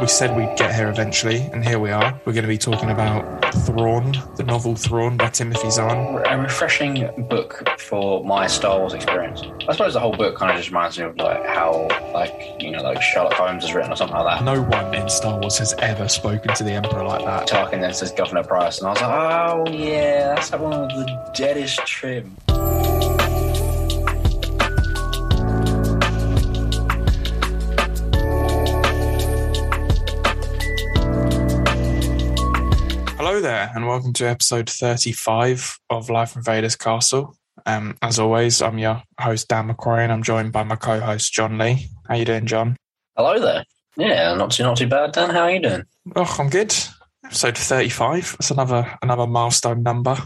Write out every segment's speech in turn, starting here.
we said we'd get here eventually, and here we are. We're going to be talking about Thrawn, the novel Thrawn by Timothy Zahn. A refreshing book for my Star Wars experience. I suppose the whole book kind of just reminds me of like how, like you know, like Sherlock Holmes has written or something like that. No one in Star Wars has ever spoken to the Emperor like that. Tarkin then says Governor Price, and I was like, oh yeah, that's that one with the deadest trim. Hello there, and welcome to episode 35 of Life from Vader's Castle. Um, as always, I'm your host Dan McQuarrie, and I'm joined by my co-host John Lee. How you doing, John? Hello there. Yeah, not too not too bad, Dan. How are you doing? Oh, I'm good. Episode 35. That's another another milestone number.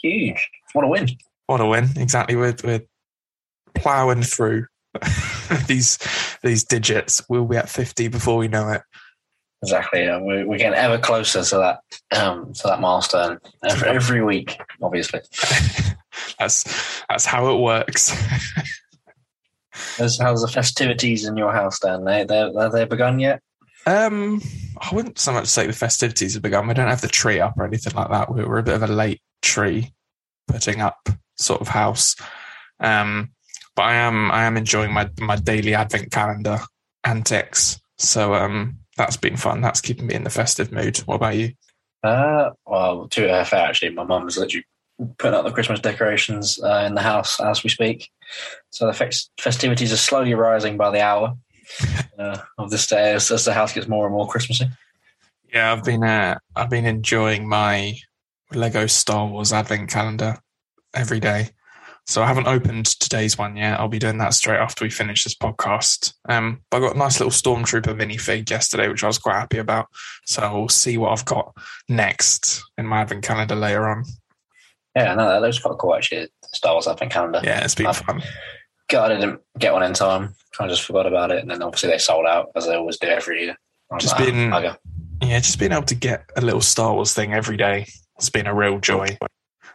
Huge. What a win. What a win! Exactly. We're we're plowing through these these digits. We'll be at 50 before we know it. Exactly. Yeah. We're, we're getting ever closer to that um, to that milestone every, every week. Obviously, that's that's how it works. how's, how's the festivities in your house, Dan? They they have they begun yet? Um, I wouldn't so much say the festivities have begun. We don't have the tree up or anything like that. We're, we're a bit of a late tree putting up sort of house. Um, but I am I am enjoying my my daily advent calendar antics. So um, that's been fun. That's keeping me in the festive mood. What about you? Uh, well, to her fair, actually, my mum's literally putting up the Christmas decorations uh, in the house as we speak. So the festivities are slowly rising by the hour uh, of this day as, as the house gets more and more Christmassy. Yeah, I've been uh, I've been enjoying my Lego Star Wars advent calendar every day. So I haven't opened today's one yet. I'll be doing that straight after we finish this podcast. Um, but I got a nice little Stormtrooper minifig yesterday, which I was quite happy about. So we'll see what I've got next in my advent calendar later on. Yeah, no, that looks quite cool actually. Star Wars advent calendar. Yeah, it's been I've- fun. God, I didn't get one in time. I just forgot about it, and then obviously they sold out as they always do every year. Just like, been- "Ah, bugger." Yeah, just being able to get a little Star Wars thing every day. It's been a real joy.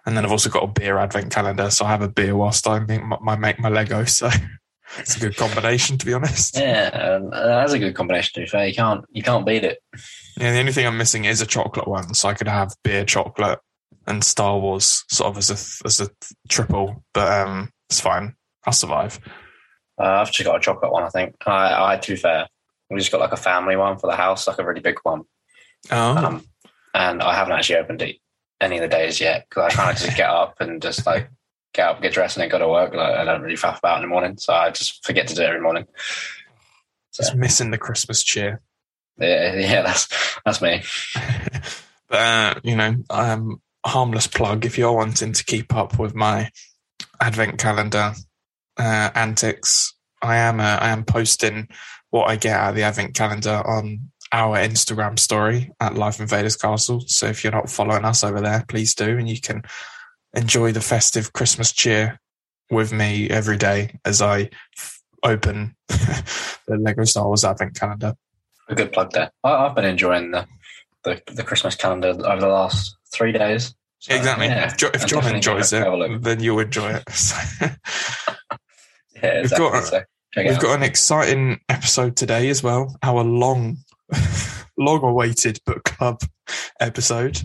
And then I've also got a beer advent calendar, so I have a beer whilst I make my, my make my Lego. So it's a good combination, to be honest. Yeah, uh, that's a good combination. To be fair, you can't you can't beat it. Yeah, the only thing I'm missing is a chocolate one, so I could have beer, chocolate, and Star Wars sort of as a as a triple. But um, it's fine. I'll survive. Uh, I've just got a chocolate one. I think. I, I to be fair, we just got like a family one for the house, like a really big one. Oh, Um, and I haven't actually opened it any of the days yet because I kind of just get up and just like get up, get dressed, and then go to work. Like I don't really faff about in the morning, so I just forget to do it every morning. So just missing the Christmas cheer. yeah, yeah, that's that's me. but uh, you know, um, harmless plug if you're wanting to keep up with my advent calendar uh, antics. I am uh, I am posting what I get out of the advent calendar on our Instagram story at Life Invaders Castle. So if you're not following us over there, please do, and you can enjoy the festive Christmas cheer with me every day as I f- open the Lego Star Wars advent calendar. A good plug there. I, I've been enjoying the, the the Christmas calendar over the last three days. So, exactly. yeah, if, jo- if John enjoys it, have then you'll enjoy it. So- Yeah, We've got- so We've out. got an exciting episode today as well. Our long, long awaited book club episode.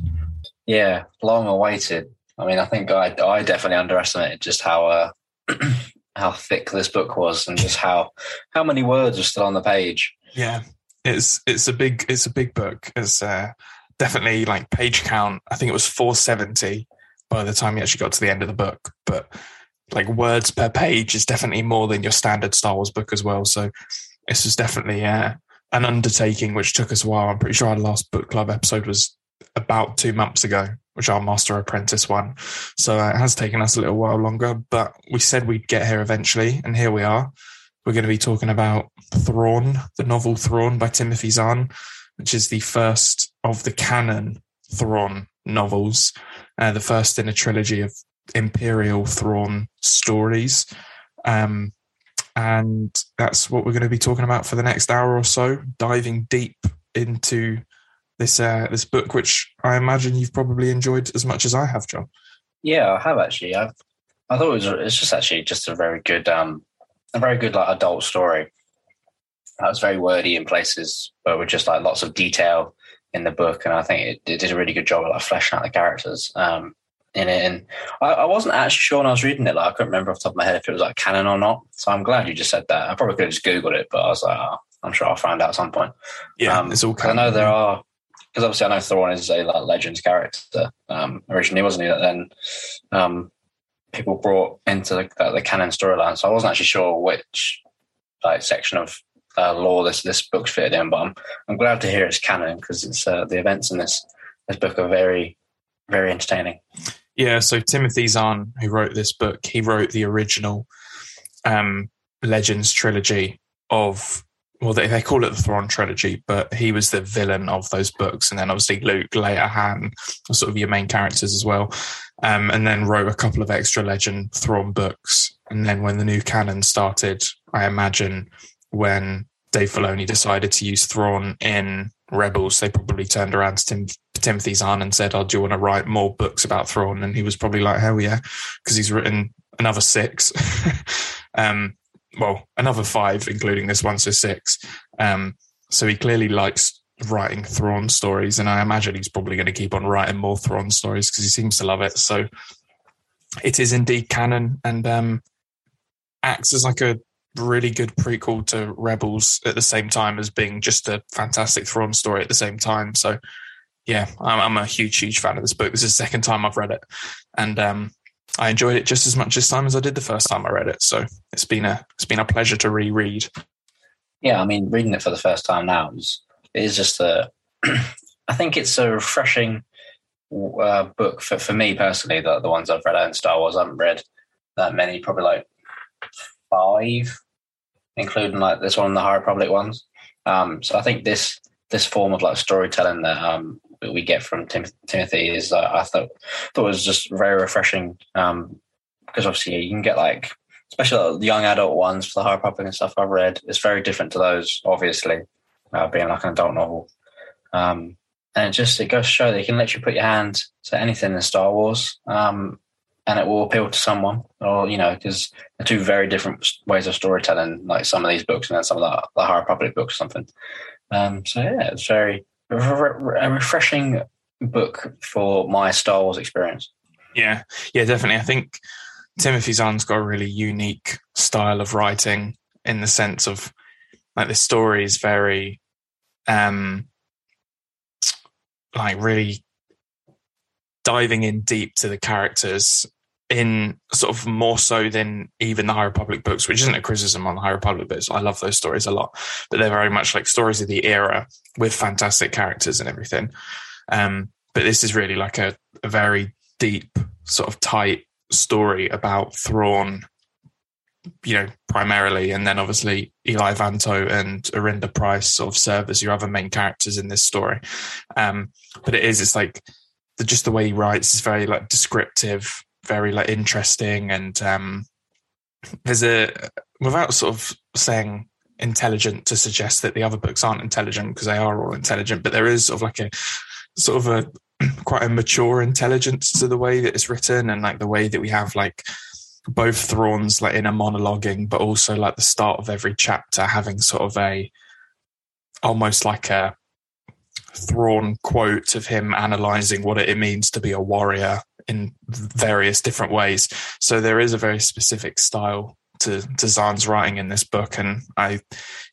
Yeah, long awaited. I mean, I think I I definitely underestimated just how uh, how thick this book was, and just how how many words are still on the page. Yeah, it's it's a big it's a big book. It's uh, definitely like page count. I think it was four seventy by the time you actually got to the end of the book. But like words per page is definitely more than your standard Star Wars book as well. So this was definitely uh, an undertaking which took us a while. I'm pretty sure our last book club episode was about two months ago, which our Master Apprentice one. So uh, it has taken us a little while longer, but we said we'd get here eventually, and here we are. We're going to be talking about Thrawn, the novel Thrawn by Timothy Zahn, which is the first of the canon Thrawn novels, uh, the first in a trilogy of Imperial Thrawn stories. Um, and that's what we're going to be talking about for the next hour or so, diving deep into this uh, this book, which I imagine you've probably enjoyed as much as I have, John. Yeah, I have actually. I've I thought it was it's just actually just a very good um a very good like adult story. that was very wordy in places, but with just like lots of detail in the book, and I think it, it did a really good job of like fleshing out the characters um, in it. And I, I, wasn't actually sure when I was reading it; like I couldn't remember off the top of my head if it was like canon or not. So I'm glad you just said that. I probably could have just googled it, but I was like, oh, I'm sure I'll find out at some point. Yeah, um, it's all. Canon, I know there are because obviously I know Thrawn is a like Legends character um, originally, wasn't he? That then um, people brought into the, the canon storyline. So I wasn't actually sure which like section of uh, lore this this book's fitted in, but I'm I'm glad to hear it's canon because it's uh, the events in this this book are very very entertaining. Yeah, so Timothy Zahn, who wrote this book, he wrote the original um, Legends trilogy of well, they, they call it the Thrawn trilogy, but he was the villain of those books. And then obviously Luke, Leia, Han, are sort of your main characters as well. Um, and then wrote a couple of extra Legend Thrawn books. And then when the new canon started, I imagine when Dave Filoni decided to use Thrawn in Rebels, they probably turned around to Tim, Timothy Zahn and said, "Oh, do you want to write more books about Thrawn?" And he was probably like, "Hell yeah," because he's written another six. um, well, another five, including this one, so six. Um, so he clearly likes writing Thrawn stories, and I imagine he's probably going to keep on writing more Thrawn stories because he seems to love it. So it is indeed canon, and um, acts as like a really good prequel to Rebels at the same time as being just a fantastic Thrawn story at the same time. So yeah, I'm, I'm a huge, huge fan of this book. This is the second time I've read it, and um, I enjoyed it just as much this time as I did the first time I read it. So it's been a it's been a pleasure to reread. Yeah, I mean, reading it for the first time now is is just a. I think it's a refreshing uh, book for for me personally. The the ones I've read in Star Wars, I haven't read that many. Probably like five, including like this one, the High Republic ones. Um, so I think this this form of like storytelling that um, we get from Tim- Timothy is uh, I thought thought was just very refreshing um, because obviously you can get like especially the young adult ones for the Republic and stuff I've read. It's very different to those, obviously, uh, being like an adult novel. Um, and it just it goes to show that you can you put your hand to anything in Star Wars, um, and it will appeal to someone. Or you know, because they're two very different ways of storytelling. Like some of these books, and then some of the, the High Republic books, or something. Um, so yeah, it's very a refreshing book for my Star Wars experience. Yeah, yeah, definitely. I think Timothy Zahn's got a really unique style of writing in the sense of like the story is very, um, like really diving in deep to the characters in sort of more so than even the High Republic books, which isn't a criticism on the High Republic books. I love those stories a lot, but they're very much like stories of the era with fantastic characters and everything. Um, but this is really like a, a very deep, sort of tight story about Thrawn, you know, primarily, and then obviously Eli Vanto and Arihnda Price sort of serve as your other main characters in this story. Um, but it is, it's like the, just the way he writes is very like descriptive very like interesting and um, there's a without sort of saying intelligent to suggest that the other books aren't intelligent because they are all intelligent, but there is sort of like a sort of a quite a mature intelligence to the way that it's written and like the way that we have like both Thrawn's like in a monologuing, but also like the start of every chapter having sort of a almost like a Thrawn quote of him analyzing what it means to be a warrior in various different ways. So there is a very specific style to, to Zahn's writing in this book, and I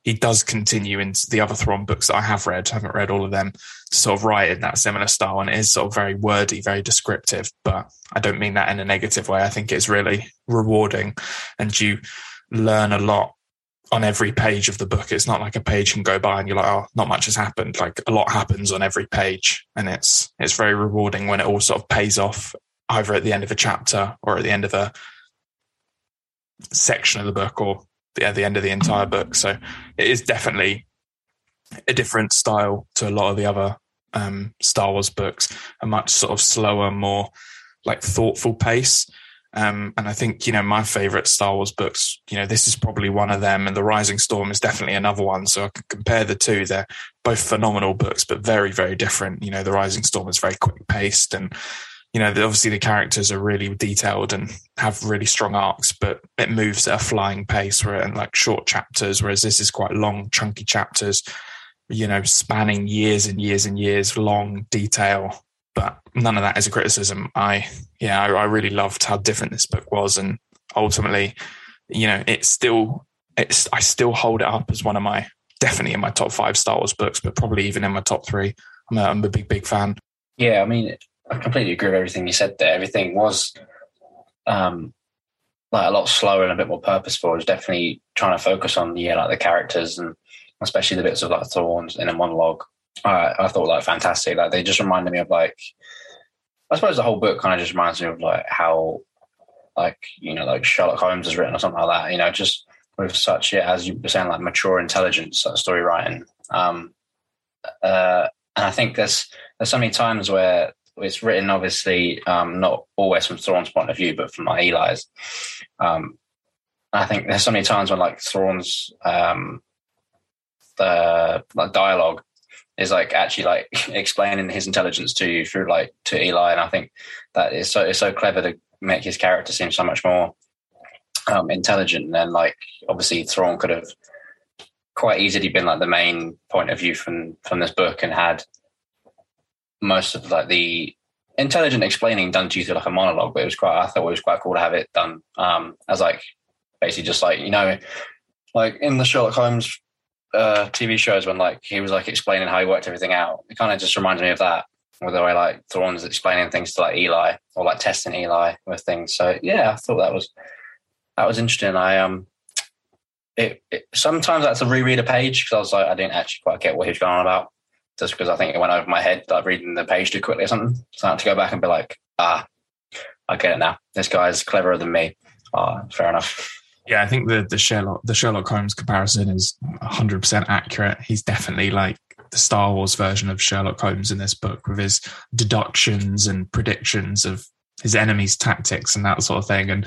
he does continue in the other Thrawn books that I have read. I haven't read all of them to sort of write in that similar style, and it is sort of very wordy, very descriptive. But I don't mean that in a negative way. I think it's really rewarding, and you learn a lot on every page of the book. It's not like a page can go by and you're like, oh, not much has happened. Like a lot happens on every page, and it's it's very rewarding when it all sort of pays off either at the end of a chapter or at the end of a section of the book or at the end of the entire book. So it is definitely a different style to a lot of the other um, Star Wars books, a much sort of slower, more like thoughtful pace. Um, and I think, you know, my favorite Star Wars books, you know, this is probably one of them, and The Rising Storm is definitely another one. So I could compare the two. They're both phenomenal books, but very, very different. You know, The Rising Storm is very quick paced and you know, obviously the characters are really detailed and have really strong arcs, but it moves at a flying pace where in like short chapters, whereas this is quite long, chunky chapters, you know, spanning years and years and years, long detail. But none of that is a criticism. I, yeah, I, I really loved how different this book was. And ultimately, you know, it's still, it's, I still hold it up as one of my, definitely in my top five Star Wars books, but probably even in my top three. I'm a, I'm a big, big fan. Yeah, I mean, I completely agree with everything you said there. Everything was um, like a lot slower and a bit more purposeful. It was definitely trying to focus on yeah, like the characters and especially the bits of like Thrawn's in a monologue. Uh, I thought like fantastic. Like they just reminded me of like I suppose the whole book kind of just reminds me of like how like you know like Sherlock Holmes is written or something like that. You know, just with such yeah, as you were saying like mature intelligence, like story writing. Um, uh, and I think there's there's so many times where it's written obviously um, not always from Thrawn's point of view, but from like Eli's. Um, I think there's so many times when like Thrawn's um, the like dialogue is like actually like explaining his intelligence to you through like to Eli, and I think that is so it's so clever to make his character seem so much more um, intelligent. And like obviously Thrawn could have quite easily been like the main point of view from from this book and had most of like the intelligent explaining done to you through like a monologue, but it was quite I thought it was quite cool to have it done um as like basically just like, you know, like in the Sherlock Holmes uh TV shows when like he was like explaining how he worked everything out. It kind of just reminds me of that. With the way like Thrawn's explaining things to like Eli or like testing Eli with things. So yeah, I thought that was that was interesting. I um it, it sometimes I had to reread a page because I was like I didn't actually quite get what he was going on about just because I think it went over my head, like reading the page too quickly or something. So I had to go back and be like, ah, I get it now. This guy's cleverer than me. Ah, fair enough. Yeah, I think the the Sherlock the Sherlock Holmes comparison is 100 percent accurate. He's definitely like the Star Wars version of Sherlock Holmes in this book with his deductions and predictions of his enemies' tactics and that sort of thing. And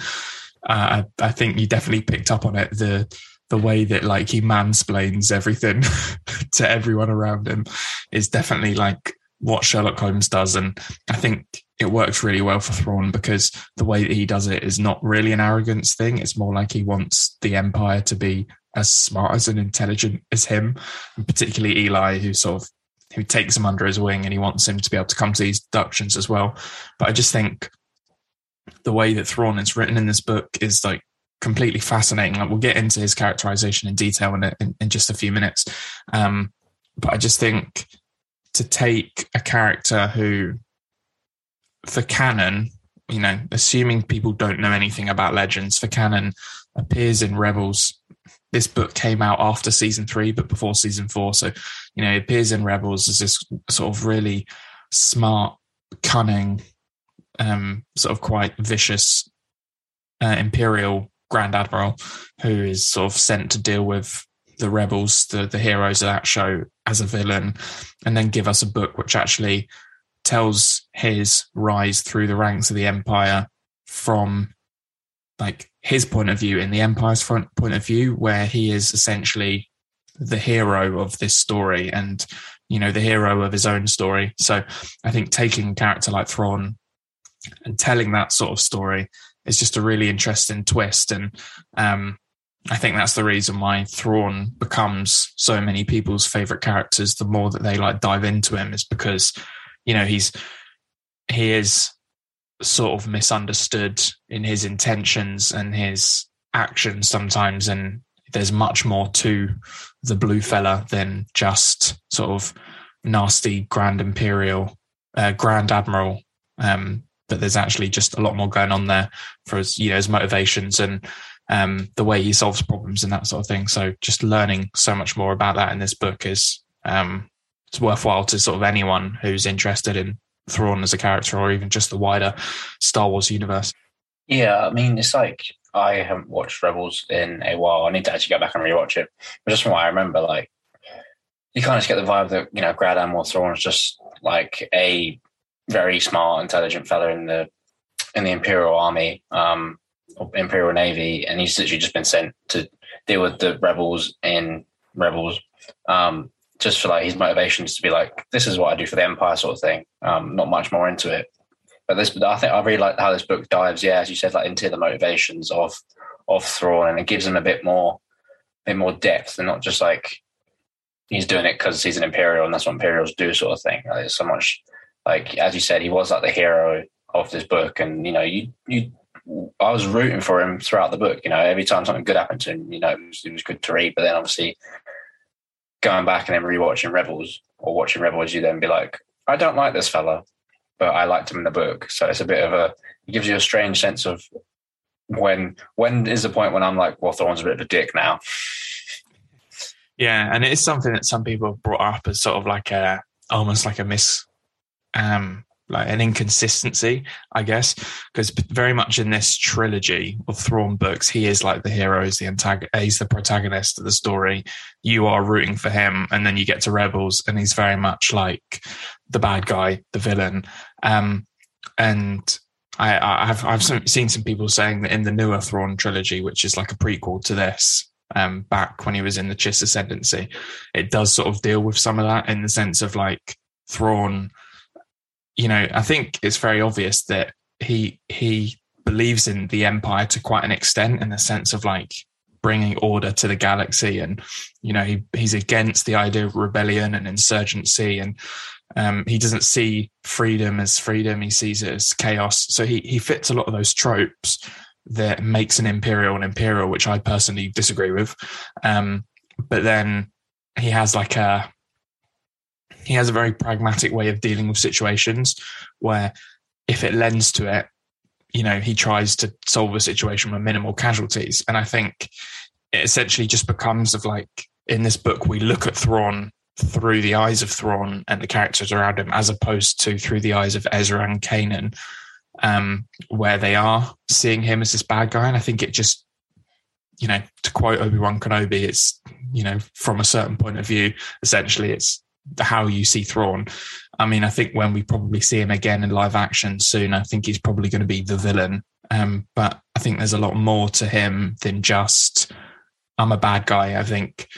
uh, I, I think you definitely picked up on it. The the way that like he mansplains everything to everyone around him is definitely like what Sherlock Holmes does. And I think it works really well for Thrawn because the way that he does it is not really an arrogance thing. It's more like he wants the Empire to be as smart as and intelligent as him, and particularly Eli, who sort of who takes him under his wing and he wants him to be able to come to these deductions as well. But I just think the way that Thrawn is written in this book is like completely fascinating. Like we'll get into his characterization in detail in, in, in just a few minutes. Um, but I just think to take a character who, for canon, you know, assuming people don't know anything about Legends, for canon appears in Rebels. This book came out after season three, but before season four. So, you know, appears in Rebels as this sort of really smart, cunning, um, sort of quite vicious uh, Imperial Grand Admiral, who is sort of sent to deal with the rebels, the the heroes of that show, as a villain, and then give us a book which actually tells his rise through the ranks of the Empire from like his point of view in the Empire's front point of view, where he is essentially the hero of this story and you know the hero of his own story. So I think taking a character like Thrawn and telling that sort of story is just a really interesting twist. And um, I think that's the reason why Thrawn becomes so many people's favorite characters. The more that they like dive into him, is because you know he's he is sort of misunderstood in his intentions and his actions sometimes, and there's much more to the blue fella than just sort of nasty grand imperial uh, grand admiral um, but there's actually just a lot more going on there for his, you know, his motivations and um, the way he solves problems and that sort of thing. So just learning so much more about that in this book is um, it's worthwhile to sort of anyone who's interested in Thrawn as a character or even just the wider Star Wars universe. Yeah, I mean, it's like I haven't watched Rebels in a while. I need to actually go back and rewatch it. But just from what I remember, like you kind of just get the vibe that you know Grand Admiral Thrawn is just like a very smart, intelligent fella in the in the Imperial Army, um, Imperial Navy, and he's literally just been sent to deal with the rebels in rebels. Um, just for like his motivations to be like, this is what I do for the Empire, sort of thing. Um, not much more into it. but this, I think I really like how this book dives, yeah, as you said, like into the motivations of of Thrawn, and it gives him a bit more, a bit more depth, and not just like he's doing it because he's an Imperial and that's what Imperials do, sort of thing. Like, so much, like as you said, he was like the hero of this book, and you know, you you. I was rooting for him throughout the book. You know, every time something good happened to him, you know, it was, it was good to read. But then, obviously, going back and then rewatching Rebels or watching Rebels, you then be like, I don't like this fella, but I liked him in the book. So it's a bit of a it gives you a strange sense of when when is the point when I'm like, well, Thrawn's a bit of a dick now. Yeah, and it is something that some people have brought up as sort of like a almost like a miss, um, like an inconsistency, I guess, because very much in this trilogy of Thrawn books, he is like the hero, he's the antagonist, he's the protagonist of the story. You are rooting for him, and then you get to Rebels, and he's very much like the bad guy, the villain. Um, and I, have I've seen some people saying that in the newer Thrawn trilogy, which is like a prequel to this, um, back when he was in the Chiss Ascendancy, it does sort of deal with some of that in the sense of like Thrawn. You know, I think it's very obvious that he he believes in the Empire to quite an extent, in the sense of like bringing order to the galaxy, and you know he he's against the idea of rebellion and insurgency, and um, he doesn't see freedom as freedom; he sees it as chaos. So he he fits a lot of those tropes that makes an imperial an imperial, which I personally disagree with. Um, but then he has like a he has a very pragmatic way of dealing with situations where if it lends to it, you know, he tries to solve a situation with minimal casualties. And I think it essentially just becomes of like in this book, we look at Thrawn through the eyes of Thrawn and the characters around him, as opposed to through the eyes of Ezra and Kanan, um, where they are seeing him as this bad guy. And I think it just, you know, to quote Obi Wan Kenobi, it's, you know, from a certain point of view, essentially, it's how you see Thrawn. I mean, I think when we probably see him again in live action soon, I think he's probably going to be the villain. Um, but I think there's a lot more to him than just, I'm a bad guy. I think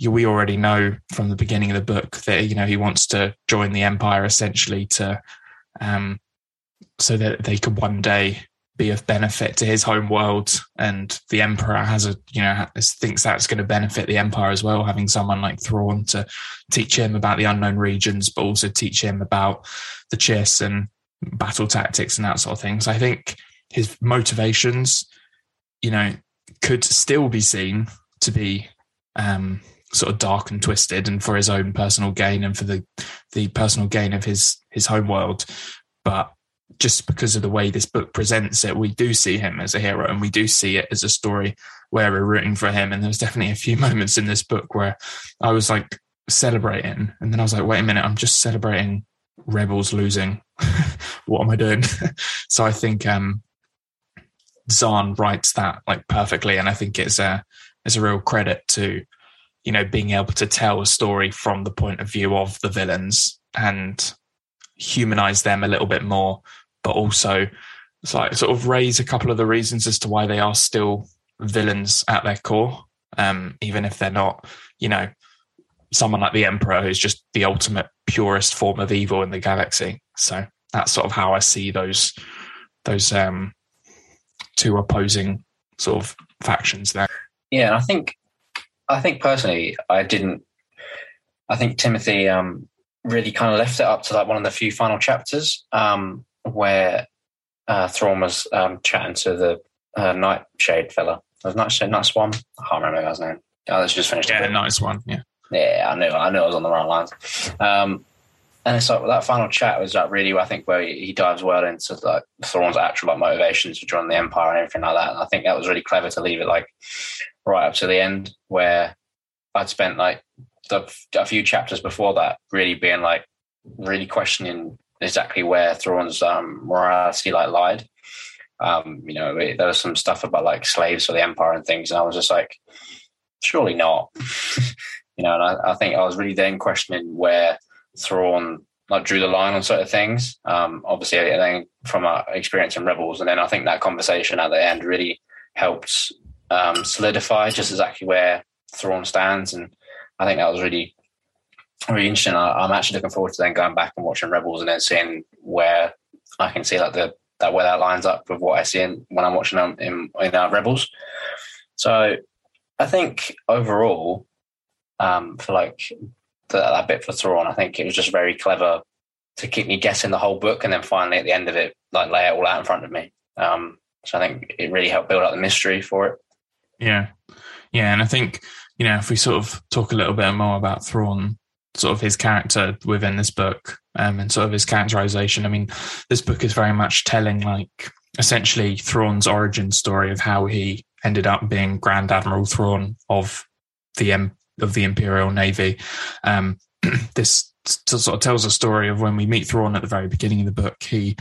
we already know from the beginning of the book that, you know, he wants to join the Empire essentially to, um, so that they could one day be of benefit to his home world. And the emperor has a you know thinks that's going to benefit the empire as well having someone like Thrawn to teach him about the unknown regions but also teach him about the chiss and battle tactics and that sort of thing. So i think his motivations you know could still be seen to be um, sort of dark and twisted and for his own personal gain and for the the personal gain of his his home world. But just because of the way this book presents it, we do see him as a hero and we do see it as a story where we're rooting for him. And there's definitely a few moments in this book where I was like celebrating, and then I was like, wait a minute, I'm just celebrating rebels losing. what am I doing? so I think um Zahn writes that like perfectly, and I think it's a it's a real credit to you know being able to tell a story from the point of view of the villains and humanize them a little bit more, but also like sort of raise a couple of the reasons as to why they are still villains at their core, um, even if they're not, you know, someone like the Emperor who's just the ultimate purest form of evil in the galaxy. So that's sort of how I see those those um, two opposing sort of factions there. Yeah, I think I think personally, I didn't. I think Timothy um, really kind of left it up to like one of the few final chapters um, where uh, Thrawn was um, chatting to the uh, Nightshade fella. Was Nightshade, Night Swan? I can't remember the guy's name. Oh, let's just finish. Yeah, Night Swan. Yeah. Yeah, I knew. I knew I was on the right lines. Um, and it's like that final chat was like really, I think, where he dives well into like Thrawn's actual like motivations to join the Empire and everything like that. And I think that was really clever to leave it like right up to the end, where I'd spent like the, a few chapters before that really being like really questioning exactly where Thrawn's um, morality like lied. Um, you know, it, there was some stuff about like slaves for the empire and things, and I was just like, surely not. you know, and I, I, think I was really then questioning where Thrawn like drew the line on certain things. Um, obviously, then from our experience in Rebels, and then I think that conversation at the end really helped um, solidify just exactly where Thrawn stands and I think that was really really interesting. I, am actually looking forward to then going back and watching Rebels and then seeing where I can see like the that where that lines up with what I see in, when I'm watching them in, in uh, Rebels. So I think overall, um, for like the, that bit for Thrawn, I think it was just very clever to keep me guessing the whole book, and then finally at the end of it, like lay it all out in front of me. Um, so I think it really helped build up the mystery for it. Yeah, yeah, and I think you know if we sort of talk a little bit more about Thrawn, sort of his character within this book, um, and sort of his characterization. I mean, this book is very much telling like essentially Thrawn's origin story of how he ended up being Grand Admiral Thrawn of the M- of the Imperial Navy. Um, this sort of tells a story of when we meet Thrawn at the very beginning of the book. He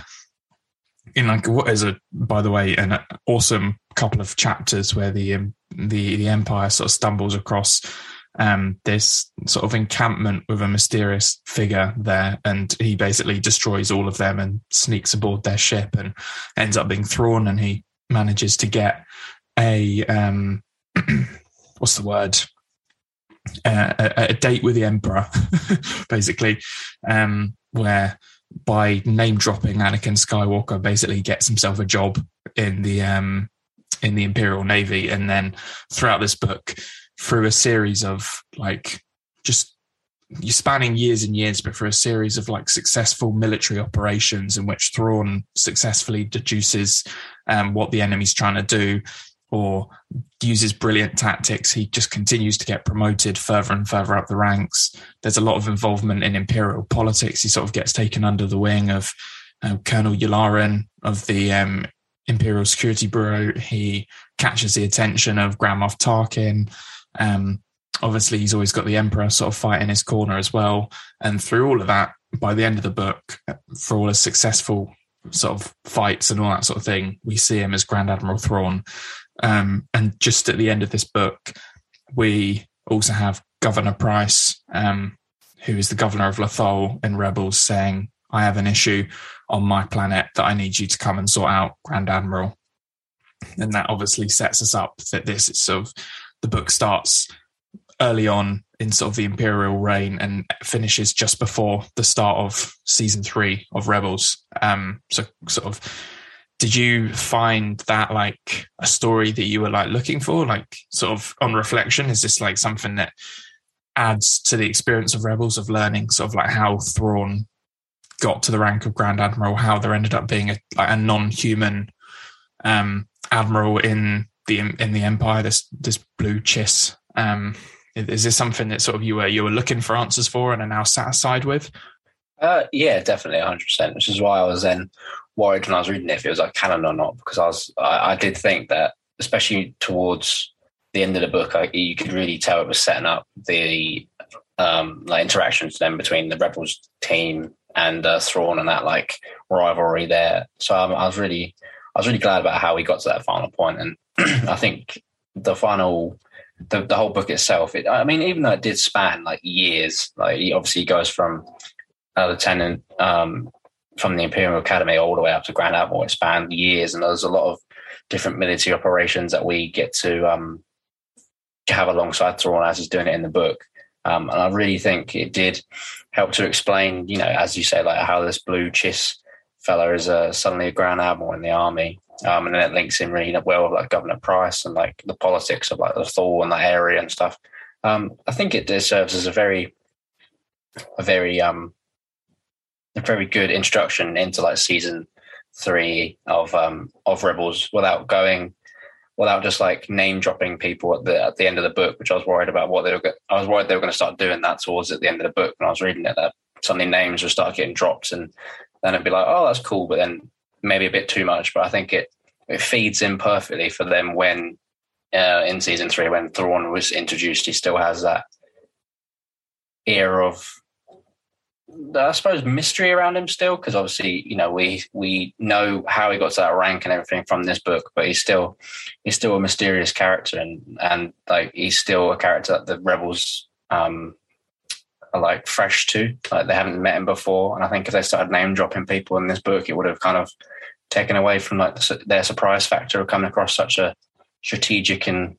in like what is a by the way an awesome couple of chapters where the um, the the empire sort of stumbles across um, this sort of encampment with a mysterious figure there, and he basically destroys all of them and sneaks aboard their ship and ends up being thrown, and he manages to get a um, what's the word? Uh, a, a, date with the emperor, basically, um, where by name dropping Anakin Skywalker basically gets himself a job in the um, in the Imperial Navy, and then throughout this book, through a series of like just you're spanning years and years, but for a series of like successful military operations in which Thrawn successfully deduces um, what the enemy's trying to do, or uses brilliant tactics. He just continues to get promoted further and further up the ranks. There's a lot of involvement in imperial politics. He sort of gets taken under the wing of uh, Colonel Yularen of the um, Imperial Security Bureau. He catches the attention of Grand Moff Tarkin. Um, obviously, he's always got the Emperor sort of fight in his corner as well. And through all of that, by the end of the book, for all his successful sort of fights and all that sort of thing, we see him as Grand Admiral Thrawn. Um, and just at the end of this book, we also have Governor Price, um, who is the governor of Lothal in Rebels, saying, I have an issue on my planet that I need you to come and sort out, Grand Admiral. And that obviously sets us up that this is sort of the book starts early on in sort of the imperial reign and finishes just before the start of season three of Rebels. Um, so sort of did you find that like a story that you were like looking for like sort of on reflection is this like something that adds to the experience of rebels of learning sort of like how Thrawn got to the rank of grand admiral how there ended up being a, like a non-human um admiral in the in the empire this this blue chiss um is this something that sort of you were you were looking for answers for and are now satisfied with uh, yeah, definitely, hundred percent. Which is why I was then worried when I was reading it if it was like canon or not, because I was I, I did think that, especially towards the end of the book, I, you could really tell it was setting up the um, like interactions then between the rebels team and uh, Thrawn and that like rivalry there. So um, I was really I was really glad about how we got to that final point, and I think the final the, the whole book itself. It, I mean, even though it did span like years, like he obviously goes from a lieutenant um, from the Imperial Academy all the way up to Grand Admiral. It spanned years, and there's a lot of different military operations that we get to um, have alongside Thrawn as he's doing it in the book. Um, and I really think it did help to explain, you know, as you say, like how this blue chiss fella is uh, suddenly a Grand Admiral in the army. Um, and then it links in really well with like Governor Price and like the politics of like the Thor and that area and stuff. Um, I think it serves as a very, a very um, a very good introduction into like season three of um of Rebels without going without just like name dropping people at the at the end of the book, which I was worried about what they were. I was worried they were going to start doing that towards at the end of the book when I was reading it. That suddenly names would start getting dropped, and then it'd be like, oh, that's cool, but then maybe a bit too much. But I think it it feeds in perfectly for them when uh, in season three when Thrawn was introduced. He still has that air of I suppose mystery around him still because obviously you know we we know how he got to that rank and everything from this book, but he's still he's still a mysterious character and and like he's still a character that the rebels um are like fresh to like they haven't met him before. And I think if they started name dropping people in this book, it would have kind of taken away from like their surprise factor of coming across such a strategic and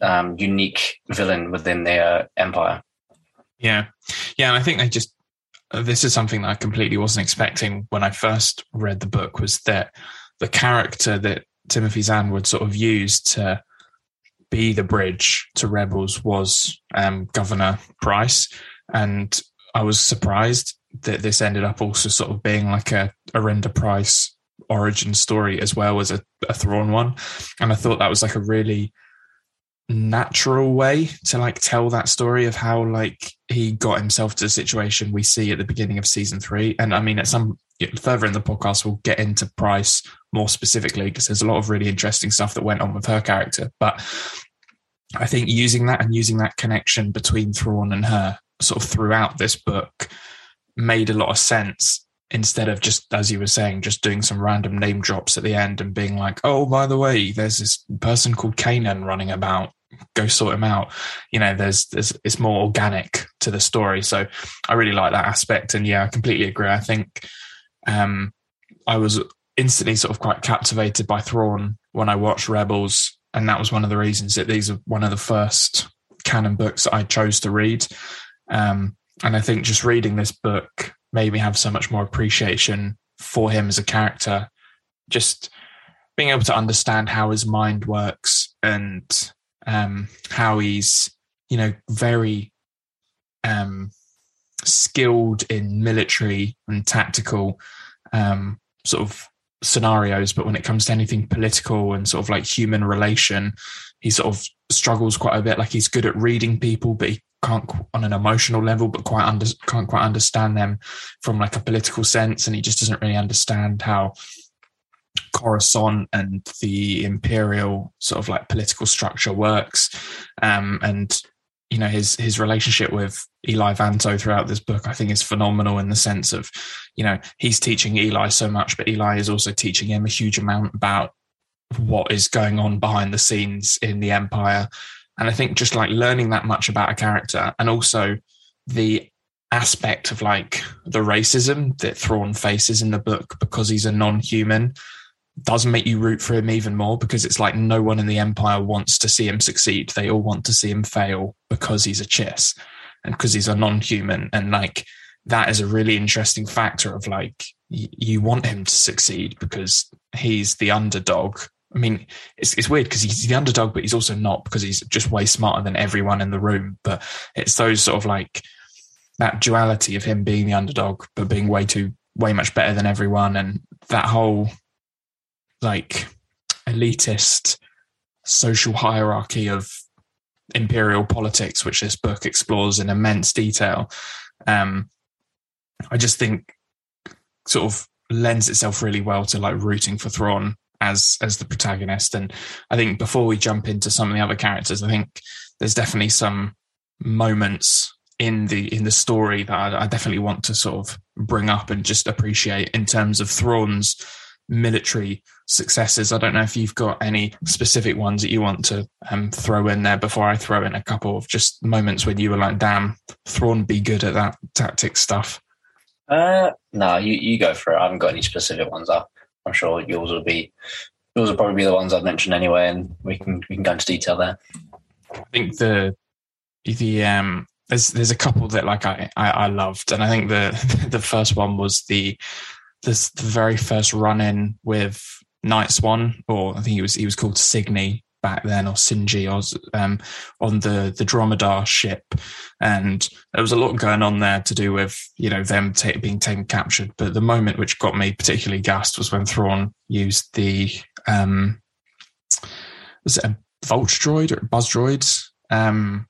um, unique villain within their empire. Yeah, yeah, and I think they just this is something that I completely wasn't expecting when I first read the book was that the character that Timothy Zahn would sort of use to be the bridge to rebels was um, Governor Price, and I was surprised that this ended up also sort of being like a Arihnda Price origin story as well as a, a Thrawn one, and I thought that was like a really natural way to like tell that story of how like he got himself to the situation we see at the beginning of season three. And I mean, at some further in the podcast, we'll get into Price more specifically because there's a lot of really interesting stuff that went on with her character. But I think using that and using that connection between Thrawn and her sort of throughout this book made a lot of sense instead of just as you were saying just doing some random name drops at the end and being like oh by the way there's this person called Kanan running about. Go sort him out. You know there's there's it's more organic to the story. So i really like that aspect. And yeah i completely agree. I think um i was instantly sort of quite captivated by Thrawn when i watched rebels. And that was one of the reasons that these are one of the first canon books that i chose to read um and i think just reading this book made me have so much more appreciation for him as a character just being able to understand how his mind works and um, how he's you know very um, skilled in military and tactical um, sort of scenarios, but when it comes to anything political and sort of like human relation, he sort of struggles quite a bit. Like he's good at reading people, but he can't on an emotional level, but quite under, can't quite understand them from like a political sense, and he just doesn't really understand how Coruscant and the imperial sort of like political structure works. Um, and you know his his relationship with Eli Vanto throughout this book, I think, is phenomenal in the sense of, you know, he's teaching Eli so much, but Eli is also teaching him a huge amount about what is going on behind the scenes in the Empire. And I think just like learning that much about a character and also the aspect of like the racism that Thrawn faces in the book because he's a non-human does make you root for him even more because it's like no one in the empire wants to see him succeed. They all want to see him fail because he's a chiss and because he's a non-human. And like that is a really interesting factor of like you want him to succeed because he's the underdog. I mean, it's it's weird because he's the underdog, but he's also not because he's just way smarter than everyone in the room. But it's those sort of like that duality of him being the underdog, but being way too way much better than everyone, and that whole like elitist social hierarchy of imperial politics, which this book explores in immense detail. Um, I just think sort of lends itself really well to like rooting for Thrawn as as the protagonist. And I think before we jump into some of the other characters, I think there's definitely some moments in the in the story that I, I definitely want to sort of bring up and just appreciate in terms of Thrawn's military successes. I don't know if you've got any specific ones that you want to um, throw in there before I throw in a couple of just moments when you were like, damn, Thrawn be good at that tactic stuff. Uh, no, you, you go for it. I haven't got any specific ones. I, I'm sure yours will be yours will probably be the ones I've mentioned anyway, and we can we can go into detail there. I think the the um there's there's a couple that like I, I, I loved, and I think the the first one was the this the very first run in with Night Swan, or I think he was he was called Cygni back then, or Sinji, or um, on the the Dromedar ship, and there was a lot going on there to do with you know them t- being taken captured. But the moment which got me particularly gassed was when Thrawn used the um, was it a Vulture droid or Buzz droid? Um,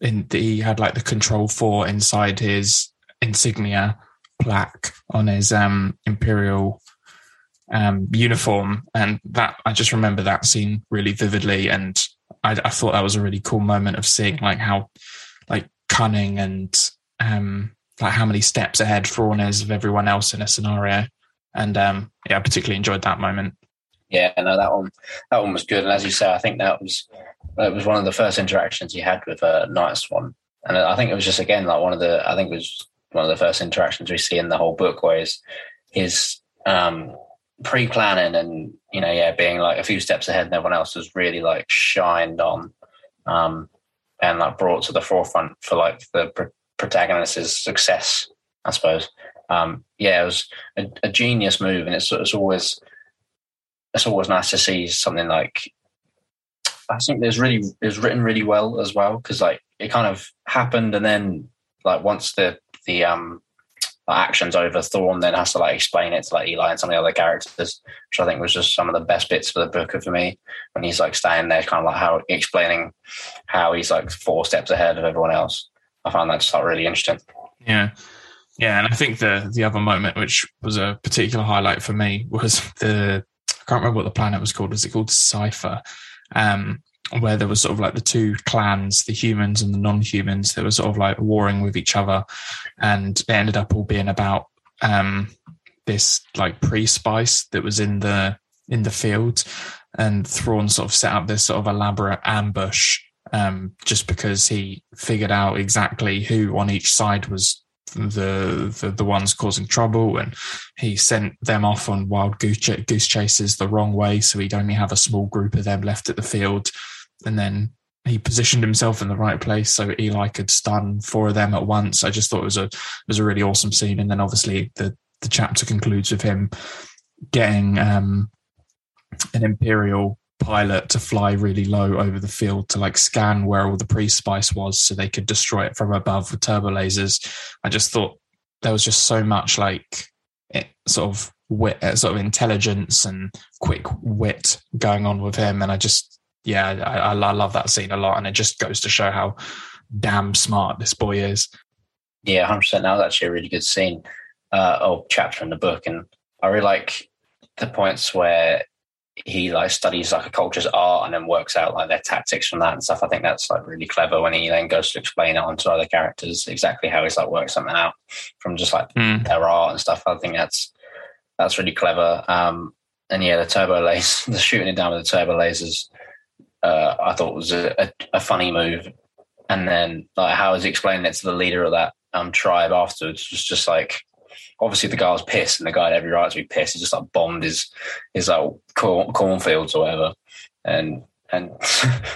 in the, he had like the control four inside his insignia plaque on his um, imperial um, uniform, and that I just remember that scene really vividly, and I, I, thought that was a really cool moment of seeing like how like cunning and um, like how many steps ahead Thrawn is of everyone else in a scenario, and um, yeah, I particularly enjoyed that moment. Yeah, no, that one that one was good, and as you say, I think that was that was one of the first interactions he had with uh, Night Swan, and I think it was just again like one of the I think it was one of the first interactions we see in the whole book, where his, his um, pre-planning and you know, yeah, being like a few steps ahead and everyone else was really like shined on um, and like brought to the forefront for like the pr- protagonist's success I suppose. Um, yeah, it was a, a genius move, and it's it's always it's always nice to see something like. I think there's really it was written really well as well because like it kind of happened, and then like once the the um actions over, Thrawn then has to like explain it to like Eli and some of the other characters, which I think was just some of the best bits for the book for me when he's like standing there, kind of like how explaining how he's like four steps ahead of everyone else. I found that just like really interesting. Yeah. Yeah, and I think the the other moment, which was a particular highlight for me, was the I can't remember what the planet was called. Was it called Cyphar? Um, where there was sort of like the two clans, the humans and the non-humans, that were sort of like warring with each other, and it ended up all being about um, this like pre-spice that was in the in the field, and Thrawn sort of set up this sort of elaborate ambush um, just because he figured out exactly who on each side was the, the, the ones causing trouble, and he sent them off on wild goose, goose chases the wrong way, so he'd only have a small group of them left at the field and then he positioned himself in the right place so Eli could stun four of them at once. I just thought it was a it was a really awesome scene. And then obviously the the chapter concludes with him getting um, an Imperial pilot to fly really low over the field to like scan where all the pre spice was so they could destroy it from above with turbo lasers. I just thought there was just so much like it, sort of wit, sort of intelligence and quick wit going on with him, and I just yeah, I, I love that scene a lot, and it just goes to show how damn smart this boy is. Yeah, hundred percent. That was actually a really good scene, uh, or chapter in the book, and I really like the points where he like studies like a culture's art and then works out like their tactics from that and stuff. I think that's like really clever when he then goes to explain it onto other characters exactly how he's like worked something out from just like mm. their art and stuff. I think that's that's really clever. Um, and yeah, the turbo laser, the shooting it down with the turbo lasers uh, I thought was a, a, a, funny move. And then like how was explaining it to the leader of that um, tribe afterwards was just like obviously the guy was pissed and the guy had every right to be pissed. He just like bombed his his like corn, cornfields or whatever. And and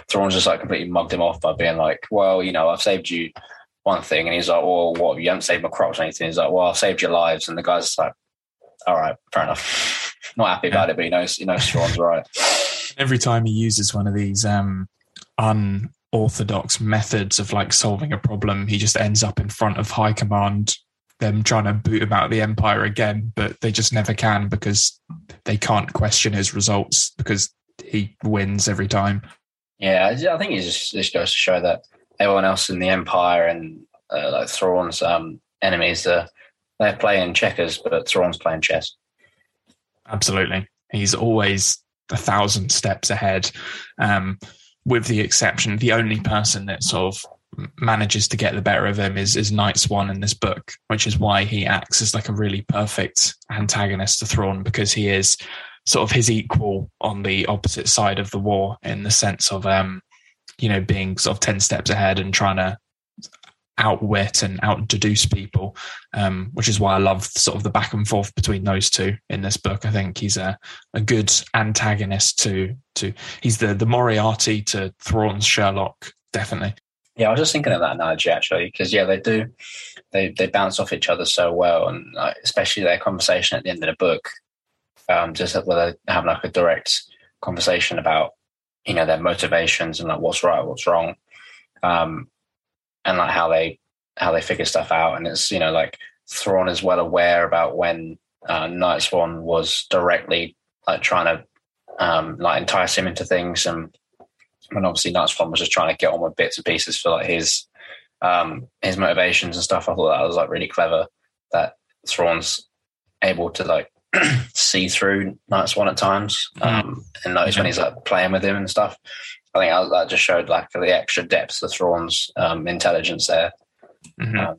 Thrawn's just like completely mugged him off by being like, Well, you know, I've saved you one thing and he's like, Well, what you haven't saved my crops or anything. He's like, Well, I've saved your lives and the guy's like, All right, fair enough. Not happy about it, but he knows he knows Thrawn's right every time he uses one of these um, unorthodox methods of like solving a problem, he just ends up in front of high command, them trying to boot him out of the empire again, but they just never can because they can't question his results because he wins every time. Yeah, I think it just, just goes to show that everyone else in the empire and uh, like Thrawn's um, enemies, uh, they're playing checkers, but Thrawn's playing chess. Absolutely. He's always a thousand steps ahead. Um, with the exception, the only person that sort of manages to get the better of him is is Night Swan in this book, which is why he acts as like a really perfect antagonist to Thrawn because he is sort of his equal on the opposite side of the war in the sense of um, you know, being sort of ten steps ahead and trying to outwit and out deduce people, um, which is why I love sort of the back and forth between those two in this book. I think he's a, a good antagonist to to he's the the Moriarty to Thrawn's Sherlock, definitely. Yeah, I was just thinking of that analogy actually, because yeah, they do they they bounce off each other so well, and like, especially their conversation at the end of the book, um, just where they have like a direct conversation about you know their motivations and like what's right, what's wrong. Um, and like how they how they figure stuff out. And it's you know like Thrawn is well aware about when uh, Night Swan was directly like trying to um, like entice him into things, and when obviously Night Swan was just trying to get on with bits and pieces for like his um, his motivations and stuff. I thought that was like really clever that Thrawn's able to like see through Night Swan at times mm-hmm. um, and notice when he's like playing with him and stuff. I think that just showed like the extra depth of Thrawn's um, intelligence there. Mm-hmm. Um,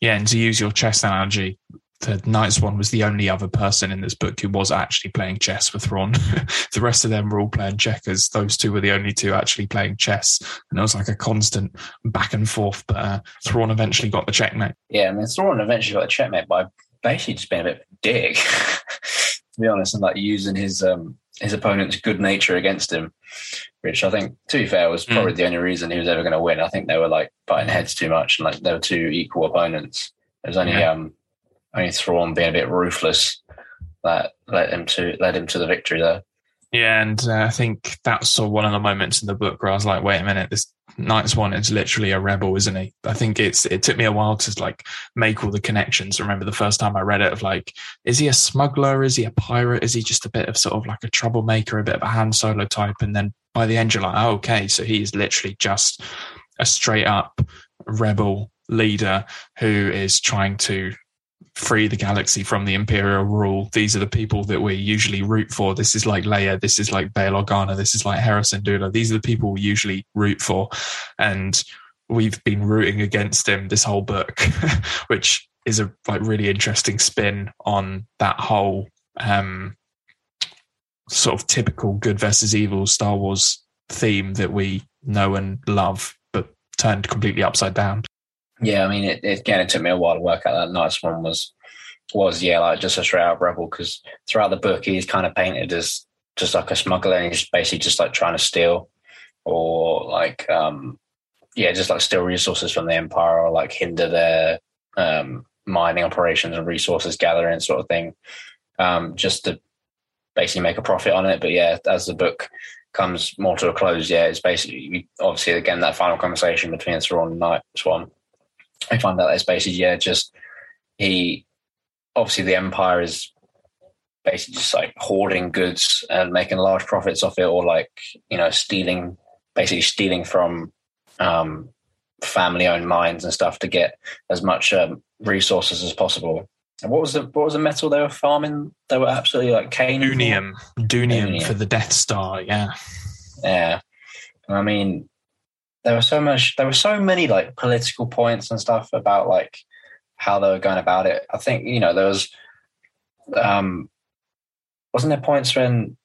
yeah, and to use your chess analogy, the Nightswan was the only other person in this book who was actually playing chess with Thrawn. the rest of them were all playing checkers. Those two were the only two actually playing chess, and it was like a constant back and forth. But uh, Thrawn eventually got the checkmate. Yeah, I mean Thrawn eventually got the checkmate by basically just being a bit dick, to be honest, and like using his um, his opponent's good nature against him, which I think, to be fair, was probably mm. the only reason he was ever going to win. I think they were like butting heads too much, and like they were two equal opponents. It was only yeah. um, only Thrawn being a bit ruthless that led him to led him to the victory there. Yeah, and uh, I think that's sort of one of the moments in the book where I was like, wait a minute, this Nightswan is literally a rebel, isn't he? I think it's it took me a while to like make all the connections. remember the first time I read it of like, is he a smuggler? Is he a pirate? Is he just a bit of sort of like a troublemaker, a bit of a Han Solo type? And then by the end, you're like, oh, okay, so he's literally just a straight up rebel leader who is trying to free the galaxy from the imperial rule. These are the people that we usually root for. This is like Leia. This is like Bail Organa. This is like Hera Syndulla. These are the people we usually root for, and we've been rooting against him this whole book, which is a like really interesting spin on that whole um, sort of typical good versus evil Star Wars theme that we know and love, but turned completely upside down. Yeah, I mean, it, it, again, it took me a while to work out that Nightswan was was yeah, like just a straight out rebel because throughout the book he's kind of painted as just like a smuggler and he's basically just like trying to steal or like um yeah, just like steal resources from the empire or like hinder their um mining operations and resources gathering sort of thing. Um just to basically make a profit on it. But yeah, as the book comes more to a close, yeah, it's basically obviously again that final conversation between Thrawn and Night Swan I find that it's basically yeah, just he obviously the empire is basically just like hoarding goods and making large profits off it, or like you know stealing, basically stealing from um, family-owned mines and stuff to get as much um, resources as possible. And what was the what was the metal they were farming? They were absolutely like cane. Doonium, doonium for the Death Star. Yeah, yeah. I mean, there was so much there were so many like political points and stuff about like how they were going about it i think you know there was um wasn't there points when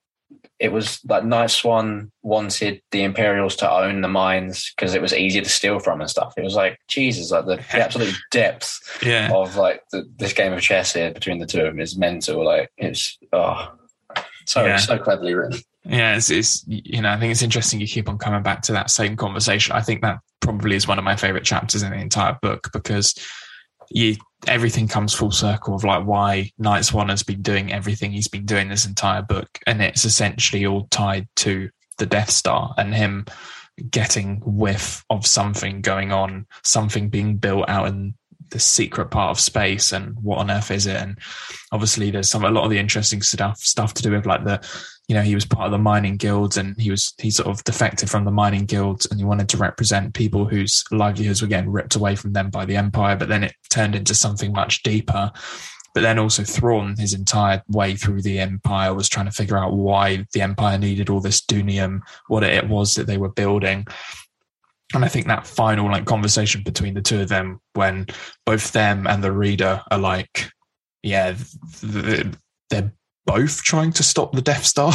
it was like night swan wanted the imperials to own the mines because it was easier to steal from and stuff it was like jesus like the, the absolute depth yeah. of like the, this game of chess here between the two of them is mental like it's oh so yeah. so cleverly written yeah, it's, it's, you know, I think it's interesting you keep on coming back to that same conversation. I think that probably is one of my favorite chapters in the entire book because you everything comes full circle of like why Nightswan has been doing everything he's been doing this entire book, and it's essentially all tied to the Death Star and him getting whiff of something going on, something being built out in the secret part of space and what on earth is it? And obviously there's some a lot of the interesting stuff stuff to do with like the you know he was part of the mining guilds and he was he sort of defected from the mining guilds and he wanted to represent people whose livelihoods were getting ripped away from them by the empire but then it turned into something much deeper. But then also Thrawn his entire way through the empire was trying to figure out why the empire needed all this doonium what it was that they were building and I think that final like conversation between the two of them, when both them and the reader are like, yeah, they're both trying to stop the Death Star,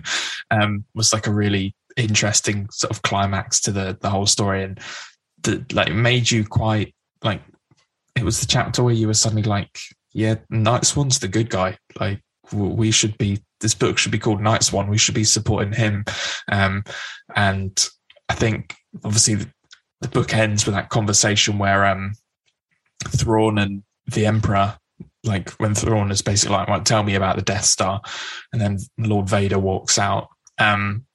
um, was like a really interesting sort of climax to the the whole story, and the, like made you quite like it was the chapter where you were suddenly like, yeah, Night Swan's the good guy, like we should be this book should be called Night Swan. We should be supporting him, um, and I think obviously the, the book ends with that conversation where um, Thrawn and the Emperor, like when Thrawn is basically like, well, tell me about the Death Star. And then Lord Vader walks out. Um,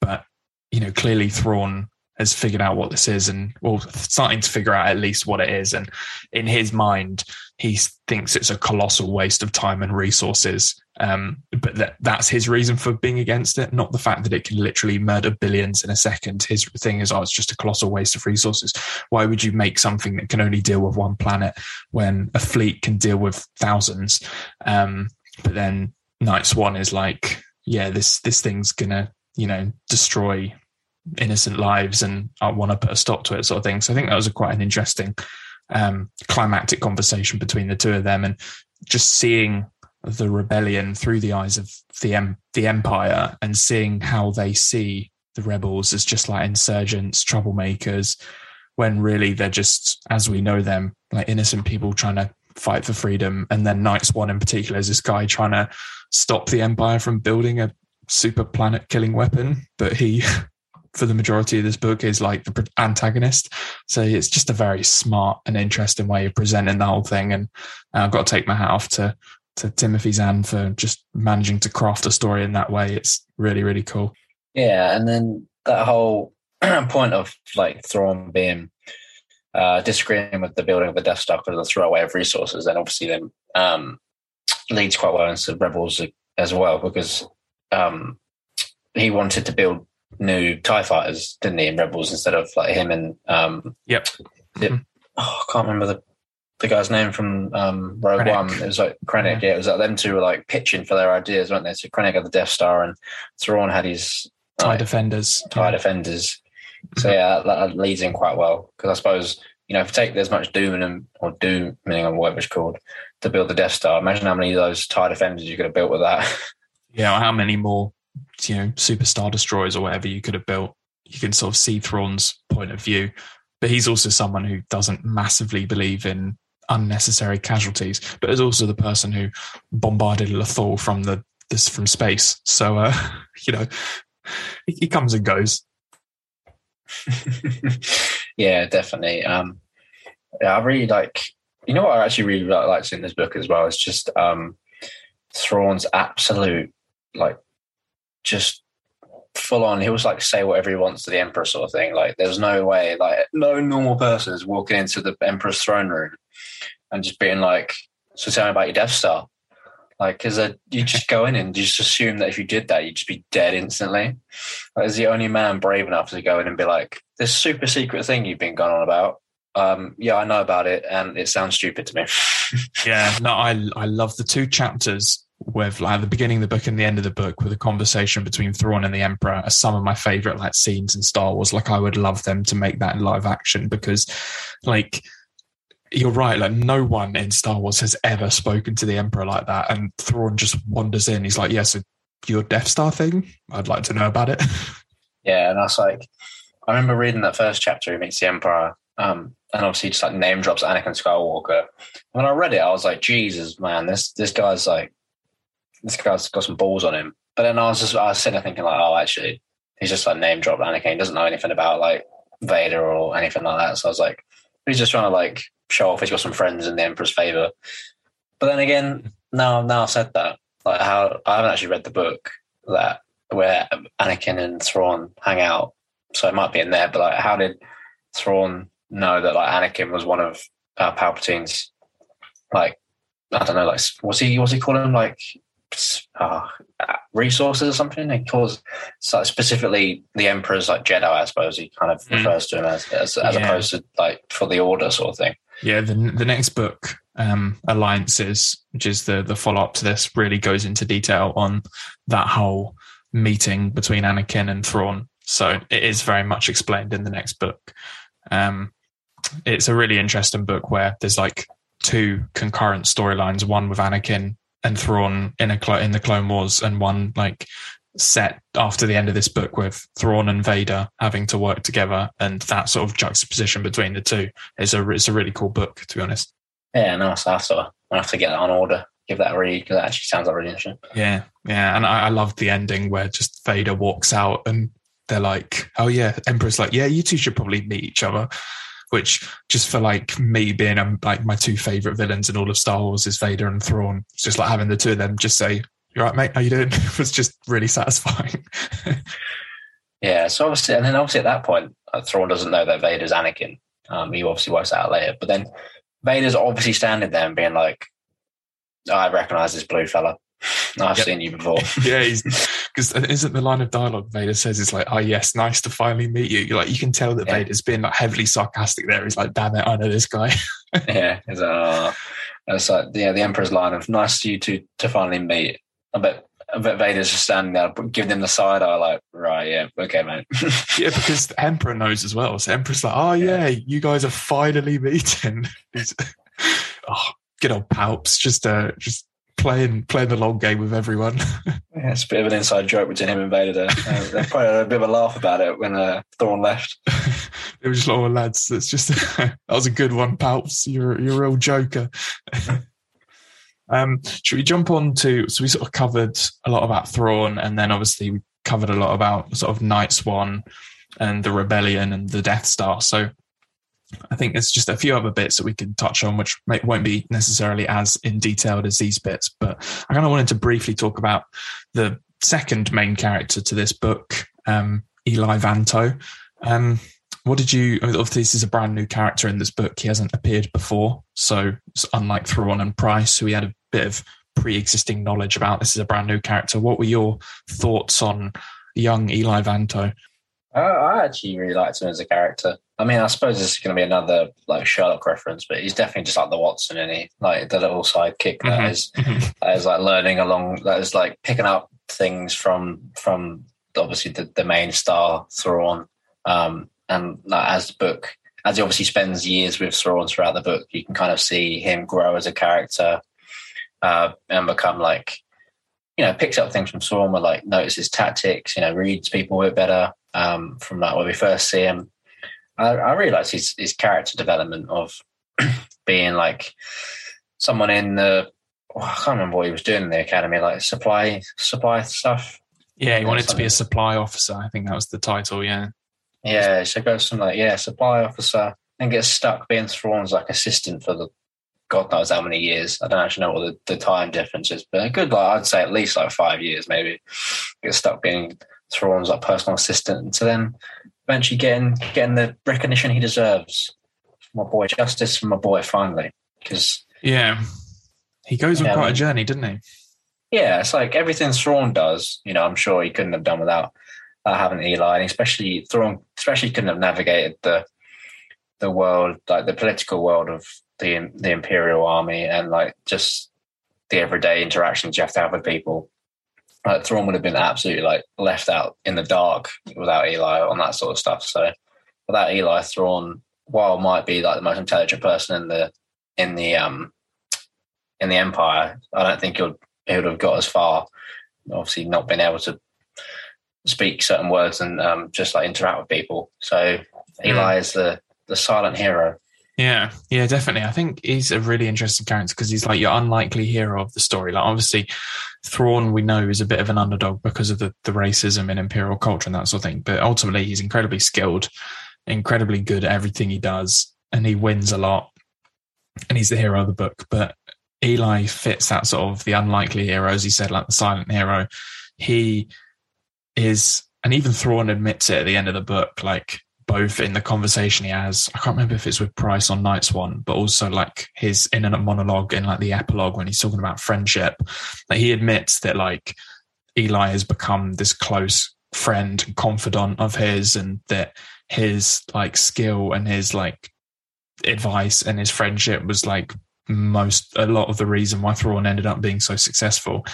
but, you know, clearly Thrawn has figured out what this is and well starting to figure out at least what it is. And in his mind he thinks it's a colossal waste of time and resources. Um, but that that's his reason for being against it not the fact that it can literally murder billions in a second. His thing is oh it's just a colossal waste of resources. Why would you make something that can only deal with one planet when a fleet can deal with thousands? Um, but then night swan is like yeah this this thing's gonna you know destroy innocent lives and I want to put a stop to it, sort of thing. So I think that was a quite an interesting um, climactic conversation between the two of them, and just seeing the rebellion through the eyes of the em- the empire and seeing how they see the rebels as just like insurgents, troublemakers, when really they're just, as we know them, like innocent people trying to fight for freedom. And then Nightswan in particular is this guy trying to stop the empire from building a super planet killing weapon, but he for the majority of this book is like the antagonist. So it's just a very smart and interesting way of presenting the whole thing. And uh, I've got to take my hat off to to Timothy Zahn for just managing to craft a story in that way. It's really really cool. Yeah, and then that whole point of like Thrawn being uh, disagreeing with the building of the Death Star of the throwaway of resources, and obviously then um, leads quite well into Rebels as well because um, he wanted to build new Tie fighters, didn't he, in Rebels instead of like him and um, yep. The, oh, I can't remember the the guy's name from um, Rogue Krennic. One. It was like Krennic. Yeah. yeah, it was like them two were like pitching for their ideas, weren't they? So Krennic had the Death Star, and Thrawn had his Tie defenders. Tie defenders. So yeah, that, that leads in quite well because I suppose you know if you take there's much doom and or dooming or whatever it's called to build the Death Star. Imagine how many of those Tie defenders you could have built with that. Yeah, how many more you know super star destroyers or whatever you could have built. You can sort of see Thrawn's point of view, but he's also someone who doesn't massively believe in unnecessary casualties, but is also the person who bombarded Lothal from the this from space. So uh, you know, he, he comes and goes. yeah, definitely. Um, yeah, I really like. You know what I actually really like, liked in this book as well is just um, Thrawn's absolute like just full on. He was like say whatever he wants to the Emperor sort of thing. Like there's no way, like no normal person is walking into the Emperor's throne room and just being like, "So tell me about your Death Star." Like, because you just go in and just assume that if you did that, you'd just be dead instantly. Like, as the only man brave enough to go in and be like, "This super secret thing you've been going on about." Um, yeah, I know about it, and it sounds stupid to me. yeah, no, I I love the two chapters with like the beginning of the book and the end of the book with a conversation between Thrawn and the Emperor are some of my favorite like scenes in Star Wars. Like I would love them to make that in live action because like you're right, like no one in Star Wars has ever spoken to the Emperor like that. And Thrawn just wanders in. He's like, Yeah, so your Death Star thing? I'd like to know about it. Yeah, and I was like I remember reading that first chapter, he meets the Emperor, um, and obviously just like name drops Anakin Skywalker. When I read it, I was like, Jesus, man, this this guy's like this guy's got some balls on him. But then I was just, I was sitting there thinking like, oh, actually, he's just like name dropped Anakin. He doesn't know anything about like Vader or anything like that. So I was like, he's just trying to like show off he's got some friends in the Emperor's favor. But then again, now now I've said that, like how I haven't actually read the book that where Anakin and Thrawn hang out, so it might be in there. But like, how did Thrawn know that like Anakin was one of uh, Palpatine's like I don't know, like was he was he calling him like uh, resources or something. He calls so specifically the Emperor's like Jedi, I suppose. He kind of mm. refers to him as as, as yeah. opposed to like for the Order sort of thing. Yeah, the the next book, um, Alliances, which is the the follow up to this, really goes into detail on that whole meeting between Anakin and Thrawn. So it is very much explained in the next book. Um, it's a really interesting book where there's like two concurrent storylines, one with Anakin and Thrawn in a in the Clone Wars, and one like set after the end of this book with Thrawn and Vader having to work together, and that sort of juxtaposition between the two is a it's a really cool book to be honest. Yeah, nice. I have to I have to get that on order. Give that a read because that actually sounds like really interesting. Yeah, yeah, and I, I loved the ending where just Vader walks out and they're like, "Oh yeah," Emperor's like, "Yeah, you two should probably meet each other." Which just for like me being um, like my two favorite villains in all of Star Wars is Vader and Thrawn. It's just like having the two of them just say, "You're right, mate. How you doing?" It was just really satisfying. yeah. So obviously, and then obviously at that point, uh, Thrawn doesn't know that Vader's Anakin. Um, he obviously works out later, but then Vader's obviously standing there and being like, "I recognize this blue fella." I've yep. seen you before. yeah, because isn't the line of dialogue Vader says is like, "Oh yes, nice to finally meet you." You're like, you can tell that yeah. Vader's been like heavily sarcastic there. He's like, "Damn it, I know this guy." yeah, it's, uh, it's like yeah, the Emperor's line of "Nice to you to to finally meet." I bet Vader's just standing there, giving them the side eye, like, right, yeah, okay, mate. yeah, because the Emperor knows as well. So Emperor's like, oh yeah, yeah you guys are finally meeting. oh, good old Palps, just uh, just playing playing the long game with everyone. yeah, it's a bit of an inside joke between him and Vader. There. Uh, they probably had a bit of a laugh about it when uh, Thrawn left. it was just like, oh lads, that's just that was a good one, Palps. You're you're a real joker. um, should we jump on to? So we sort of covered a lot about Thrawn, and then obviously we covered a lot about sort of Night Swan. and the rebellion and the Death Star. So I think there's just a few other bits that we can touch on, which may, won't be necessarily as in detailed as these bits. But I kind of wanted to briefly talk about the second main character to this book, um, Eli Vanto. Um, what did you? Obviously, this is a brand new character in this book. He hasn't appeared before, so unlike Thrawn and Price, who we had a bit of pre-existing knowledge about. This is a brand new character. What were your thoughts on young Eli Vanto? Uh, I actually really liked him as a character. I mean, I suppose this is going to be another like Sherlock reference, but he's definitely just like the Watson, and he like the little sidekick that Mhm. is Mhm. that is like learning along, that is like picking up things from from obviously the, the main star Thrawn, um, and like, as the book as he obviously spends years with Thrawn throughout the book, you can kind of see him grow as a character uh, and become like you know picks up things from Thrawn, but like notices tactics, you know, reads people a bit better um, from like when we first see him. I, I realize his his character development of being like someone in the oh, I can't remember what he was doing in the academy, like supply supply stuff. Yeah, he wanted to be a supply officer. I think that was the title. Yeah. Yeah, so goes from like yeah, supply officer, and gets stuck being Thrawn's like assistant for the God knows how many years. I don't actually know what the, the time difference is, but a good like I'd say at least like five years maybe. Gets stuck being Thrawn's like personal assistant to then eventually getting getting the recognition he deserves. My boy Justice from my boy finally. Because Yeah. He goes on I quite a journey, didn't he? yeah, it's like everything Thrawn does, you know, I'm sure he couldn't have done without uh, having Eli, and especially Thrawn, especially couldn't have navigated the the world, like the political world of the the Imperial Army, and like just the everyday interactions you have to have with people. Like Thrawn would have been absolutely like left out in the dark without Eli on that sort of stuff. So without Eli, Thrawn, while might be like the most intelligent person in the in the um in the Empire, I don't think he would he would have got as far. Obviously, not being able to speak certain words and um, just like interact with people. So Eli is the the silent hero. Yeah, yeah, definitely. I think he's a really interesting character because he's like your unlikely hero of the story. Like, obviously, Thrawn we know is a bit of an underdog because of the, the racism and imperial culture and that sort of thing. But ultimately, he's incredibly skilled, incredibly good at everything he does, and he wins a lot. And he's the hero of the book. But Eli fits that sort of the unlikely hero, as he said, like the silent hero. He is, and even Thrawn admits it at the end of the book, like both in the conversation he has. I can't remember if it's with Price on Nightswan, but also like his inner monologue in like the epilogue when he's talking about friendship. Like he admits that like Eli has become this close friend and confidant of his, and that his like skill and his like advice and his friendship was like most a lot of the reason why Thrawn ended up being so successful.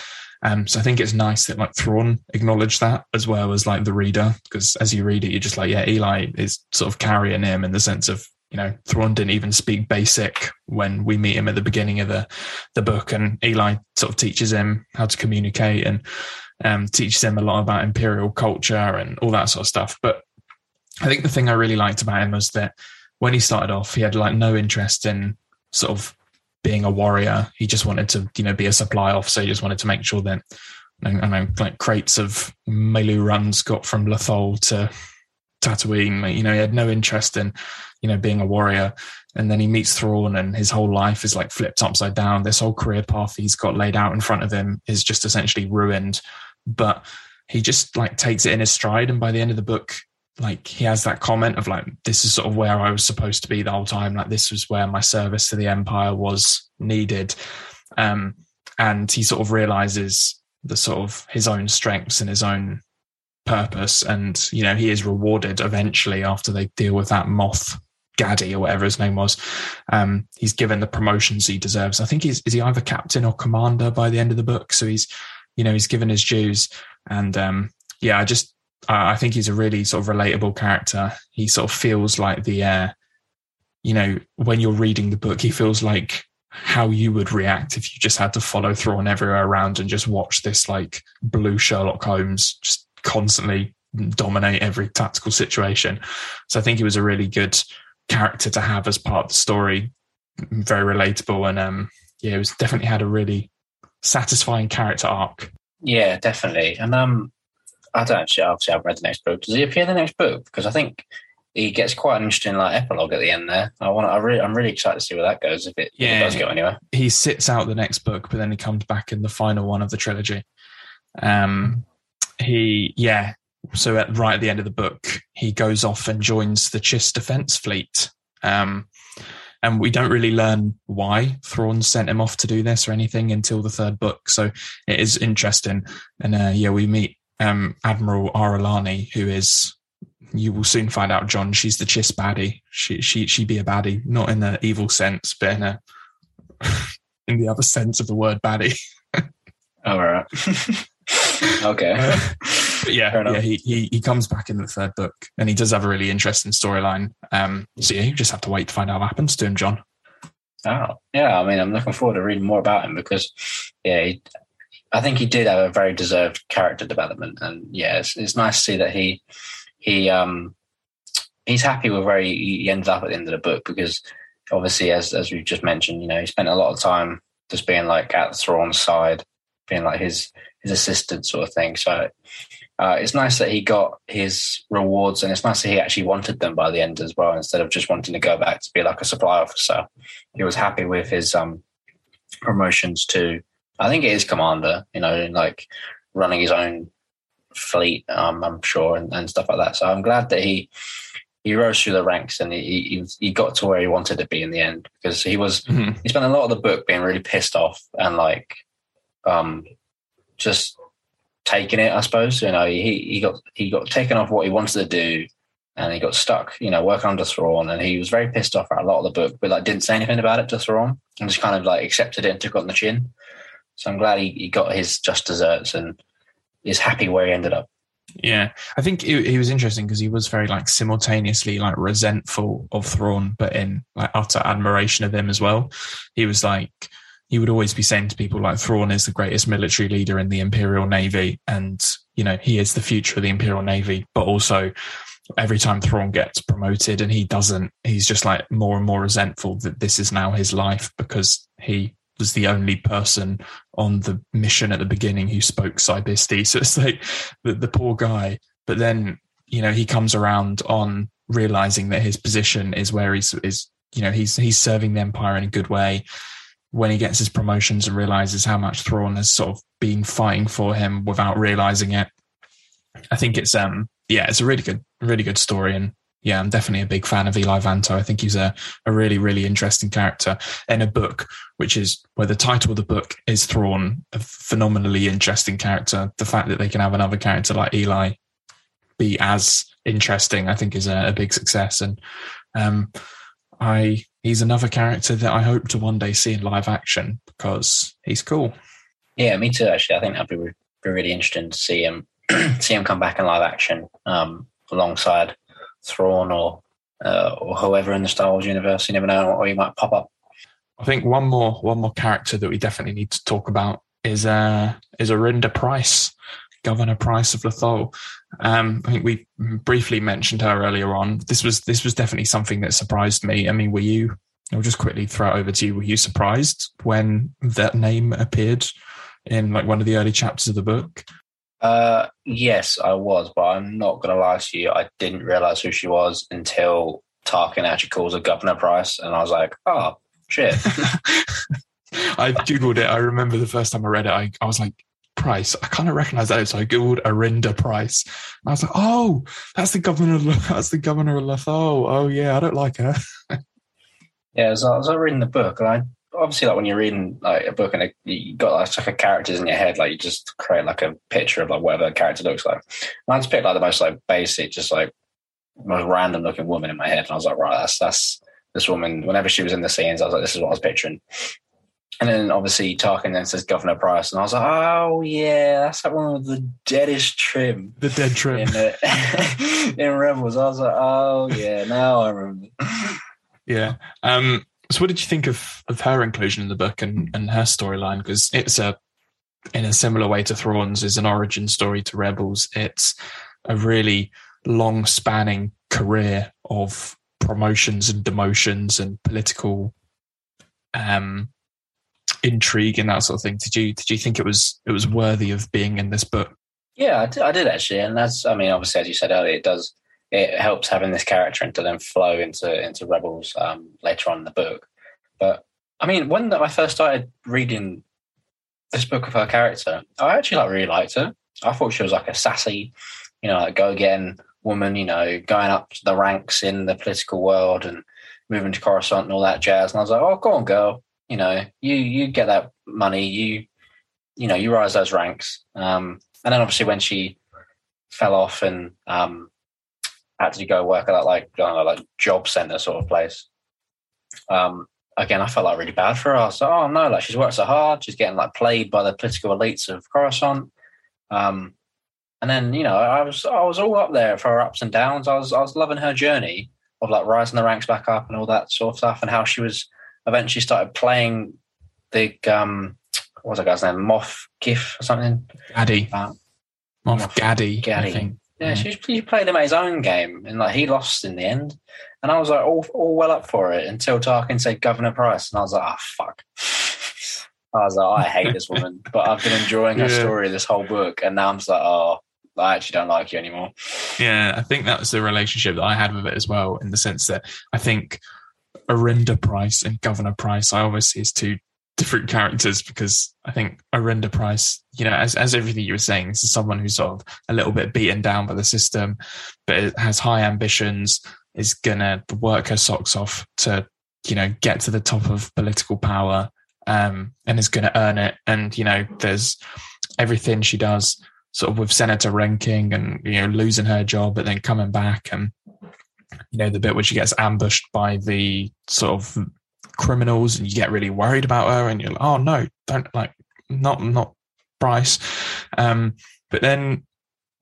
Um, so I think it's nice that like Thrawn acknowledged that as well as like the reader, because as you read it, you're just like, yeah, Eli is sort of carrying him in the sense of, you know, Thrawn didn't even speak basic when we meet him at the beginning of the the book, and Eli sort of teaches him how to communicate and um, teaches him a lot about imperial culture and all that sort of stuff. But I think the thing I really liked about him was that when he started off, he had like no interest in sort of being a warrior. He just wanted to, you know, be a supply officer. He just wanted to make sure that, I know, like crates of meilooruns got from Lothal to Tatooine. You know, he had no interest in, you know, being a warrior. And then he meets Thrawn and his whole life is like flipped upside down. This whole career path he's got laid out in front of him is just essentially ruined. But he just like takes it in his stride. And by the end of the book, like he has that comment of like this is sort of where I was supposed to be the whole time. Like this was where my service to the empire was needed. Um and he sort of realizes the sort of his own strengths and his own purpose. And you know he is rewarded eventually after they deal with that Moff Gaddy or whatever his name was. Um he's given the promotions he deserves. I think he's is he either captain or commander by the end of the book? So he's you know he's given his dues. And um yeah I just I think he's a really sort of relatable character. He sort of feels like the, uh, you know, when you're reading the book, he feels like how you would react if you just had to follow Thrawn everywhere around and just watch this like blue Sherlock Holmes just constantly dominate every tactical situation. So I think he was a really good character to have as part of the story. Very relatable and um yeah, it was definitely had a really satisfying character arc. Yeah, definitely. And um, I don't actually. Obviously, I haven't read the next book. Does he appear in the next book? Because I think he gets quite an interesting like epilogue at the end there. I want. I really, I'm really excited to see where that goes. If it, if Yeah. it does go anywhere. he sits out the next book, but then he comes back in the final one of the trilogy. Um, he, yeah. So at right at the end of the book, he goes off and joins the Chiss Defense Fleet. Um, and we don't really learn why Thrawn sent him off to do this or anything until the third book. So it is interesting. And uh, yeah, we meet um, Admiral Ar'alani, who is you will soon find out, John. She's the Chiss baddie. She she she be a baddie, not in the evil sense, but in a in the other sense of the word baddie. Oh All right. okay. Uh, but yeah, yeah, he, he he comes back in the third book, and he does have a really interesting storyline. Um, so yeah, you just have to wait to find out what happens to him, John. Oh, yeah. I mean, I'm looking forward to reading more about him because, yeah, he, I think he did have a very deserved character development, and yeah, it's, it's nice to see that he he um he's happy with where he, he ends up at the end of the book because obviously, as as we've just mentioned, you know, he spent a lot of time just being like at Thrawn's side, being like his his assistant sort of thing. So uh, it's nice that he got his rewards, and it's nice that he actually wanted them by the end as well, instead of just wanting to go back to be like a supply officer. He was happy with his um, promotions to, I think it is commander, you know, like running his own fleet, um, I'm sure, and, and stuff like that. So I'm glad that he he rose through the ranks and he, he he got to where he wanted to be in the end because he was Mhm. he spent a lot of the book being really pissed off and like um just taking it i suppose you know he he got he got taken off what he wanted to do and he got stuck you know working under Thrawn and he was very pissed off at a lot of the book but like didn't say anything about it to Thrawn and just kind of like accepted it and took it on the chin so i'm glad he, he got his just desserts and is happy where he ended up Yeah, I think he, was interesting because he was very like simultaneously like resentful of Thrawn, but in like utter admiration of him as well. He was like he would always be saying to people like Thrawn is the greatest military leader in the Imperial Navy, and you know he is the future of the Imperial Navy. But also, every time Thrawn gets promoted and he doesn't, he's just like more and more resentful that this is now his life because he was the only person on the mission at the beginning who spoke Sy Bisti. So it's like the, the poor guy. But then, you know, he comes around on realizing that his position is where he's is, you know, he's he's serving the Empire in a good way. When he gets his promotions and realizes how much Thrawn has sort of been fighting for him without realizing it. I think it's um yeah, it's a really good, really good story. And yeah, I'm definitely a big fan of Eli Vanto. I think he's a, a really, really interesting character in a book, which is where the title of the book is Thrawn, a phenomenally interesting character. The fact that they can have another character like Eli be as interesting, I think is a, a big success. And um, I he's another character that I hope to one day see in live action because he's cool. Yeah, me too. Actually, I think that'd be, be really interesting to see him see him come back in live action um, alongside Thrawn or uh, or whoever in the Star Wars universe. You never know, or he might pop up. I think one more one more character that we definitely need to talk about is uh is Arihnda Price, Governor Price of Lothal. Um, I think we briefly mentioned her earlier on. This was this was definitely something that surprised me. I mean, were you? I'll just quickly throw it over to you. Were you surprised when that name appeared in like one of the early chapters of the book? Uh, yes, I was, but I'm not going to lie to you. I didn't realize who she was until Tarkin actually calls her Governor Price, and I was like, oh shit. I googled it. I remember the first time I read it. I, I was like, Price. I kind of recognize that. So I googled Arihnda Price. And I was like, oh, that's the governor. Of, that's the governor of Lothal. Oh yeah, I don't like her. Yeah, as I, was I reading the book, and I obviously like when you're reading like a book and you got like stuff of characters in your head, like you just create like a picture of like whatever the character looks like. And I just picked like the most like basic, just like most random looking woman in my head, and I was like, right, that's that's this woman. Whenever she was in the scenes, I was like, this is what I was picturing. And then obviously Tarkin then says Governor Price, and I was like, oh yeah, that's that one with the deadest trim The dead trim. in, uh, in Rebels. I was like, oh yeah, now I remember. Yeah. Um, so what did you think of, of her inclusion in the book and, and her storyline? Because it's a, in a similar way to Thrawn's, is an origin story to Rebels. It's a really long spanning career of promotions and demotions and political um, intrigue and that sort of thing. Did you did you think it was it was worthy of being in this book? Yeah, I did, I did actually, and that's I mean, obviously, as you said earlier, it does it helps having this character and to then flow into into Rebels um, later on in the book. But I mean, when I first started reading this book of her character, I actually like really liked her. I thought she was like a sassy, you know, like go getting woman, you know, going up the ranks in the political world and moving to Coruscant and all that jazz. And I was like, oh, go on, girl. You know, you you get that money, you you know, you rise those ranks. Um, and then obviously when she fell off and um, had to go work at that like I don't know, like job center sort of place. Um, again, I felt like really bad for her. I was like, oh no, like she's worked so hard, she's getting like played by the political elites of Coruscant. Um, and then you know, I was I was all up there for her ups and downs. I was I was loving her journey of like rising the ranks back up and all that sort of stuff, and how she was eventually started playing the um, what was that guy's name? Moff Giff or something. Gaddy. Uh, Moff, Moff Gaddy. I Gaddy. Yeah, Yeah. she, she played him at his own game, and like he lost in the end. And I was like, all, all well up for it until Tarkin said Governor Price, and I was like, ah, fuck. I was like, I hate this woman, but I've been enjoying her Yeah. story this whole book, and now I'm just like, oh, I actually don't like you anymore. Yeah, I think that was the relationship that I had with it as well, in the sense that I think Arihnda Price and Governor Price, I always see as two different characters because I think Arihnda Price, you know, as as everything you were saying, this is someone who's sort of a little bit beaten down by the system, but has high ambitions, is gonna work her socks off to, you know, get to the top of political power, um, and is gonna earn it. And, you know, there's everything she does sort of with senator ranking and you know losing her job but then coming back and you know the bit where she gets ambushed by the sort of criminals and you get really worried about her and you're like oh no don't like not not Price. Um but then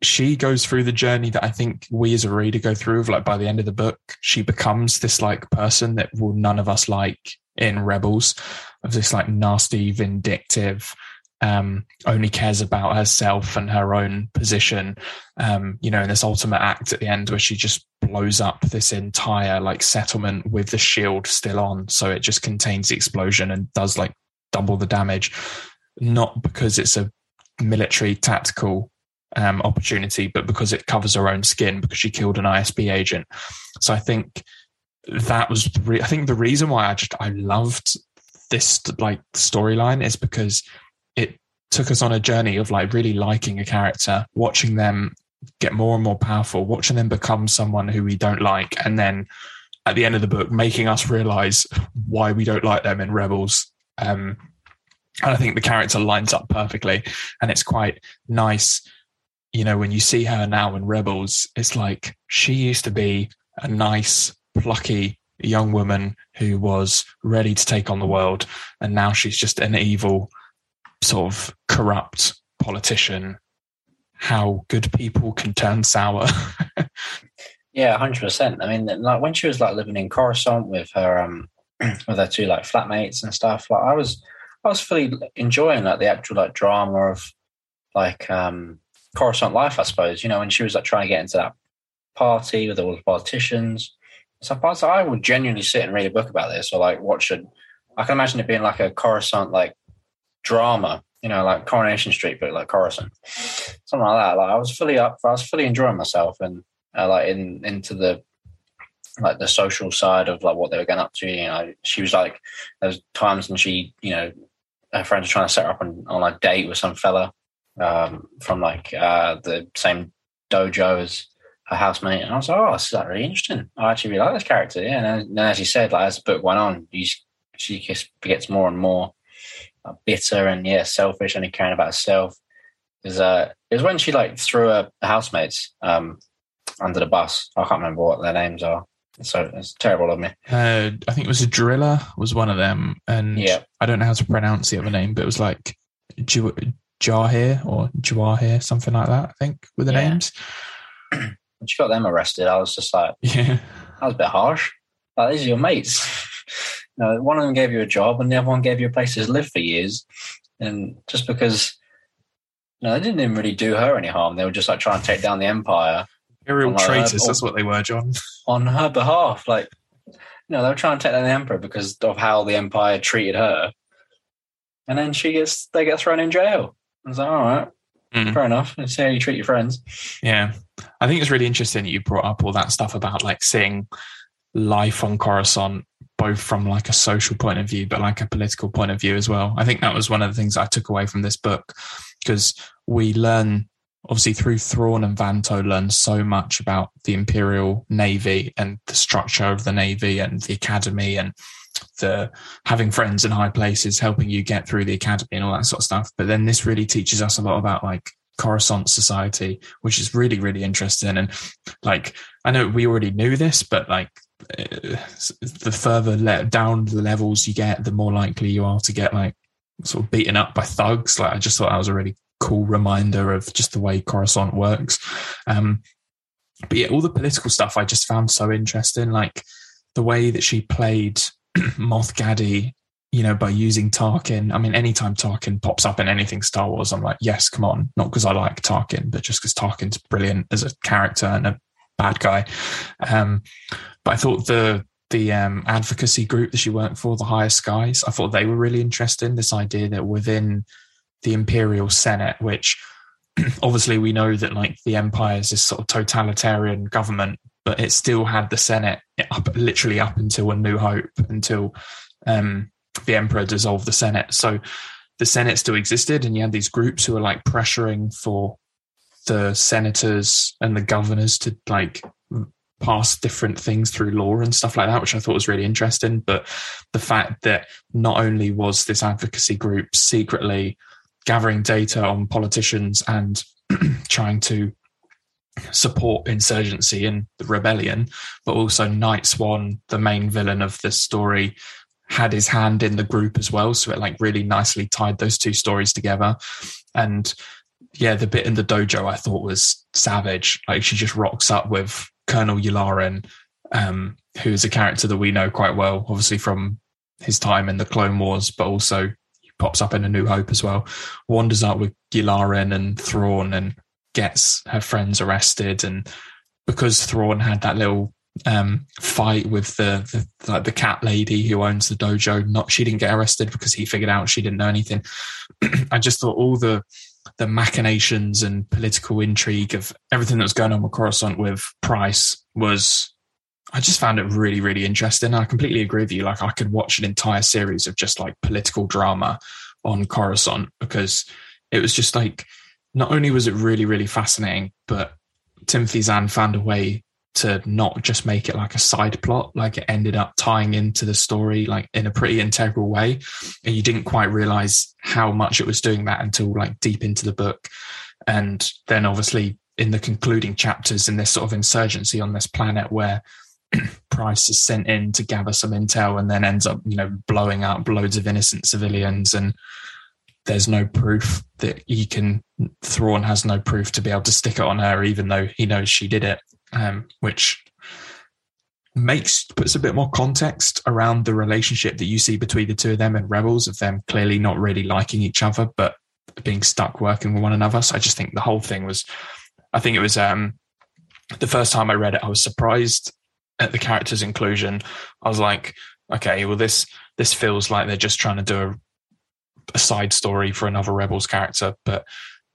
she goes through the journey that i think we as a reader go through of like by the end of the book she becomes this like person that will none of us like in rebels of this like nasty vindictive um, only cares about herself and her own position. Um, you know, in this ultimate act at the end where she just blows up this entire like settlement with the shield still on, so it just contains the explosion and does like double the damage. Not because it's a military tactical um, opportunity, but because it covers her own skin because she killed an ISB agent. So I think that was re- I think the reason why I just I loved this like storyline is because it took us on a journey of like really liking a character, watching them get more and more powerful, watching them become someone who we don't like, and then at the end of the book, making us realize why we don't like them in Rebels. Um, and I think the character lines up perfectly, and it's quite nice. You know, when you see her now in Rebels, it's like she used to be a nice, plucky young woman who was ready to take on the world, and now she's just an evil, sort of corrupt politician. How good people can turn sour. Yeah, hundred percent. I mean, like when she was like living in Coruscant with her um with her two like flatmates and stuff, like I was I was fully enjoying like the actual like drama of like um Coruscant life, I suppose. You know, when she was like trying to get into that party with all the politicians. So I would genuinely sit and read a book about this or like watch it. I can imagine it being like a Coruscant like drama, you know, like Coronation Street, but like Coruscant, something like that. Like I was fully up, I was fully enjoying myself and uh, like in into the like the social side of like what they were getting up to. You know, she was like there's times when she, you know, her friends were trying to set her up on, on a date with some fella um, from like uh, the same dojo as her housemate, and I was like, oh, this is like really interesting. I actually really like this character. Yeah, and then, then as you said, like as the book went on, she just gets more and more bitter and yeah, selfish, only caring about herself. Is uh, it was when she like threw her housemates um, under the bus. I can't remember what their names are. So it's terrible of me. uh, I think it was a driller was one of them, and Yeah. I don't know how to pronounce the other name, but it was like Ju- Jahir or Jawahir, something like that. I think with the Yeah. names. When she got them arrested, I was just like, Yeah, that was a bit harsh. Like these are your mates. Know, one of them gave you a job, and the other one gave you a place to live for years. And just because, you know, they didn't even really do her any harm. They were just like trying to take down the empire imperial traitors. oh. That's what they were, John. on her behalf. Like, you know, they were trying to take down the emperor because of how the empire treated her. And then she gets, they get thrown in jail. I was like, all right, mm. fair enough. It's how you treat your friends. Yeah, I think it's really interesting that you brought up all that stuff about like seeing life on Coruscant, both from like a social point of view, but like a political point of view as well. I think that was one of the things I took away from this book because we learn obviously through Thrawn and Vanto learn so much about the Imperial Navy and the structure of the Navy and the academy and the having friends in high places helping you get through the academy and all that sort of stuff. But then this really teaches us a lot about like Coruscant society, which is really, really interesting. And like, I know we already knew this, but like, the further le- down the levels you get, the more likely you are to get like sort of beaten up by thugs. Like, I just thought that was a really cool reminder of just the way Coruscant works. Um, but yeah, all the political stuff I just found so interesting. Like the way that she played Moff Gaddy, you know, by using Tarkin. I mean, anytime Tarkin pops up in anything Star Wars, I'm like, yes, come on. Not because I like Tarkin, but just because Tarkin's brilliant as a character and a bad guy. Um, but I thought the the um, advocacy group that she worked for, the Higher Skies, I thought they were really interesting. This idea that within the Imperial Senate, which obviously we know that like the Empire is this sort of totalitarian government, but it still had the Senate up literally up until A New Hope, until um, the Emperor dissolved the Senate. So the Senate still existed, and you had these groups who were like pressuring for the senators and the governors to like pass different things through law and stuff like that, which I thought was really interesting. But the fact that not only was this advocacy group secretly gathering data on politicians and trying to support insurgency and the rebellion, but also Nightswan, the main villain of this story, had his hand in the group as well. So it like really nicely tied those two stories together. And yeah, the bit in the dojo I thought was savage. Like she just rocks up with Colonel Yularen, um, who's a character that we know quite well, obviously from his time in the Clone Wars, but also pops up in A New Hope as well. Wanders up with Yularen and Thrawn and gets her friends arrested. And because Thrawn had that little um, fight with the, the like the cat lady who owns the dojo, not she didn't get arrested because he figured out she didn't know anything. I just thought all the the machinations and political intrigue of everything that was going on with Coruscant with Price was I just found it really, really interesting. I completely agree with you. Like I could watch an entire series of just like political drama on Coruscant because it was just like not only was it really, really fascinating, but Timothy Zahn found a way to not just make it like a side plot, like it ended up tying into the story like in a pretty integral way. And you didn't quite realize how much it was doing that until like deep into the book. And then obviously in the concluding chapters in this sort of insurgency on this planet where Price is sent in to gather some intel and then ends up, you know, blowing up loads of innocent civilians and there's no proof that he can Thrawn has no proof to be able to stick it on her, even though he knows she did it. Um, which makes puts a bit more context around the relationship that you see between the two of them and rebels of them clearly not really liking each other but being stuck working with one another. So i just think the whole thing was i think it was um the first time i read it i was surprised at the character's inclusion. I was like okay well this this feels like they're just trying to do a a side story for another Rebels character, but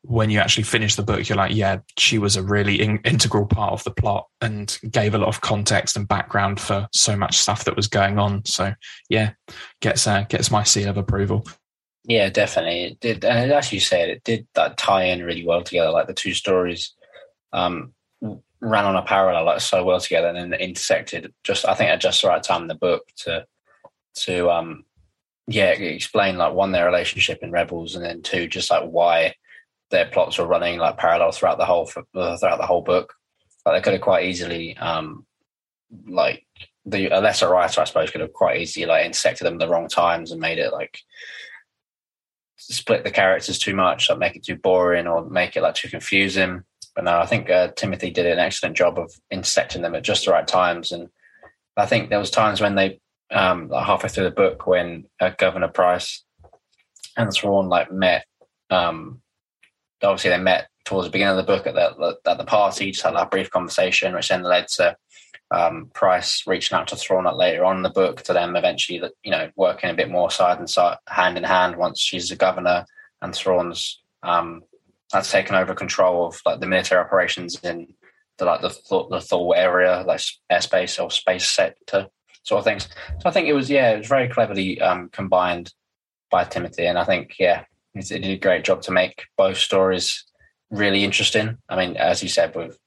when you actually finish the book, you're like, yeah, she was a really in- integral part of the plot and gave a lot of context and background for so much stuff that was going on. So yeah, gets uh, gets my seal of approval. Yeah, definitely. It did, and as you said, it did that tie in really well together. Like the two stories um, ran on a parallel, like so well together, and then intersected. Just I think at just the right time in the book to to um, yeah, explain like one their relationship in Rebels, and then two just like why their plots were running like parallel throughout the whole uh, throughout the whole book. Like they could have quite easily, um, like the a lesser writer, I suppose, could have quite easily like intersected them at the wrong times and made it like split the characters too much, like make it too boring or make it like too confusing. But no, I think uh, Timothy did an excellent job of intersecting them at just the right times, and I think there was times when they um, like halfway through the book when uh, Governor Price and Thrawn like met. Um, obviously, they met towards the beginning of the book at the at the party, just had a brief conversation, which then led to um, Price reaching out to Thrawn later on in the book to them eventually, you know, working a bit more side and side, hand in hand once she's the governor and Thrawn's um, that's taken over control of like the military operations in the like the the Thor area, like airspace or space sector sort of things. So I think it was yeah, it was very cleverly um, combined by Timothy, and I think yeah, he did a great job to make both stories really interesting. I mean, as you said with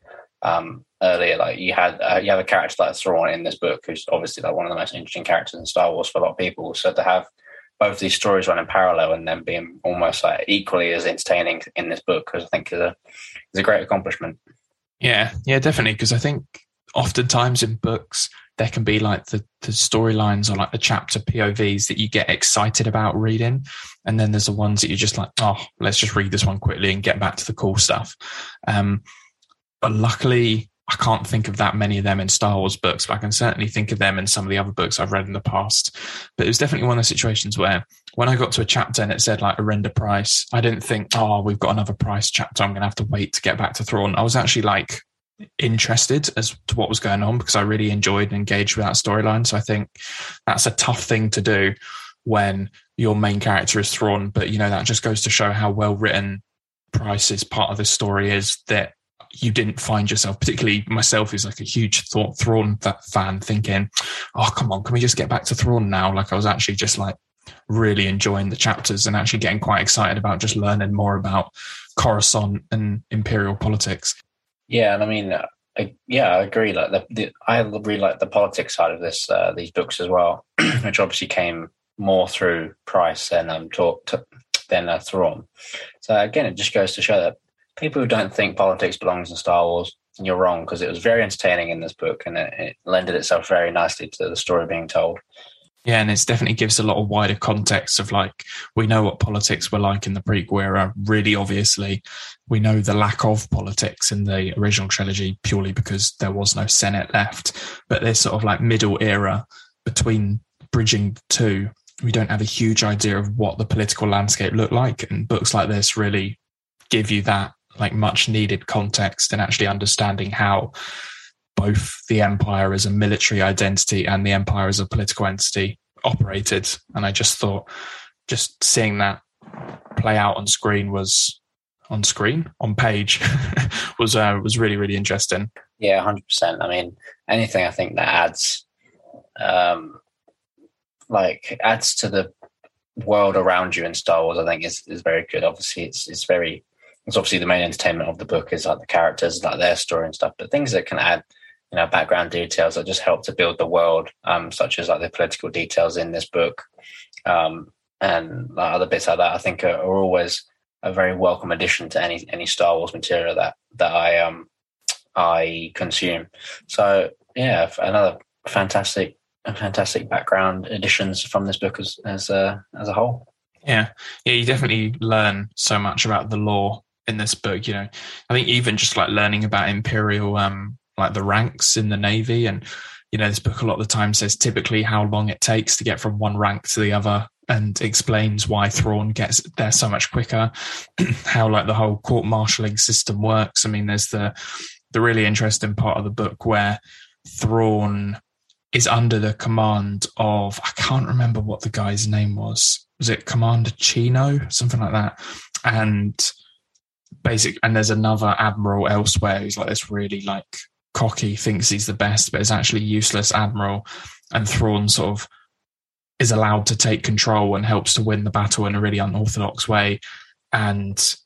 um, earlier, like you had uh, you have a character like Thrawn in this book, who's obviously like one of the most interesting characters in Star Wars for a lot of people. So to have both these stories running parallel and then being almost like equally as entertaining in this book, because I think is a is a great accomplishment. Yeah, yeah, definitely. Because I think oftentimes in books there can be like the, the storylines or like the chapter povs that you get excited about reading. And then there's the ones that you're just like oh let's just read this one quickly and get back to the cool stuff. Um, but luckily i can't think of that many of them in star wars books but i can certainly think of them in some of the other books i've read in the past. But it was definitely one of the situations where when i got to a chapter and it said like Arihnda Price, i didn't think oh we've got another Price chapter. I'm gonna have to wait to get back to Thrawn. I was actually like interested as to what was going on because I really enjoyed and engaged with that storyline. So I think that's a tough thing to do when your main character is Thrawn. But you know that just goes to show how well written Price's part of the story is that you didn't find yourself, particularly myself, who's like a huge thought Thrawn fan, thinking, "Oh, come on, can we just get back to Thrawn now?" Like I was actually just like really enjoying the chapters and actually getting quite excited about just learning more about Coruscant and imperial politics. Yeah, and I mean, uh, I, yeah, I agree. Like the, the, I really like the politics side of this uh, these books as well, which obviously came more through Price than um talk to, than uh, Thrawn. So again, it just goes to show that people who don't think politics belongs in Star Wars, you're wrong because it was very entertaining in this book and it, it lended itself very nicely to the story being told. Yeah, and it definitely gives a lot of wider context of like we know what politics were like in the prequel era. Really, obviously, we know the lack of politics in the original trilogy purely because there was no Senate left. But this sort of like middle era between bridging two, we don't have a huge idea of what the political landscape looked like. And books like this really give you that like much needed context and actually understanding how both the empire as a military identity and the empire as a political entity operated. And I just thought, just seeing that play out on screen was on screen on page was uh, was really really interesting. Yeah, hundred percent. I mean, anything I think that adds, um, like adds to the world around you in Star Wars, I think is is very good. Obviously, it's it's very it's obviously the main entertainment of the book is like the characters, like their story and stuff. But things that can add you know background details that just help to build the world, um, such as like the political details in this book, um, and like, other bits like that. I think are, are, always a very welcome addition to any any Star Wars material that that I um I consume. So yeah, another fantastic fantastic background additions from this book as as a as a whole. Yeah, yeah, you definitely learn so much about the law in this book. You know, I think even just like learning about imperial um like the ranks in the navy and you know this book a lot of the time says typically how long it takes to get from one rank to the other and explains why Thrawn gets there so much quicker how like the whole court martialing system works i mean there's the the really interesting part of the book where Thrawn is under the command of I can't remember what the guy's name was. Was it Commander Chino, something like that? And basic, and there's another admiral elsewhere who's like this really like cocky, thinks he's the best, but is actually useless admiral. And Thrawn sort of is allowed to take control and helps to win the battle in a really unorthodox way. And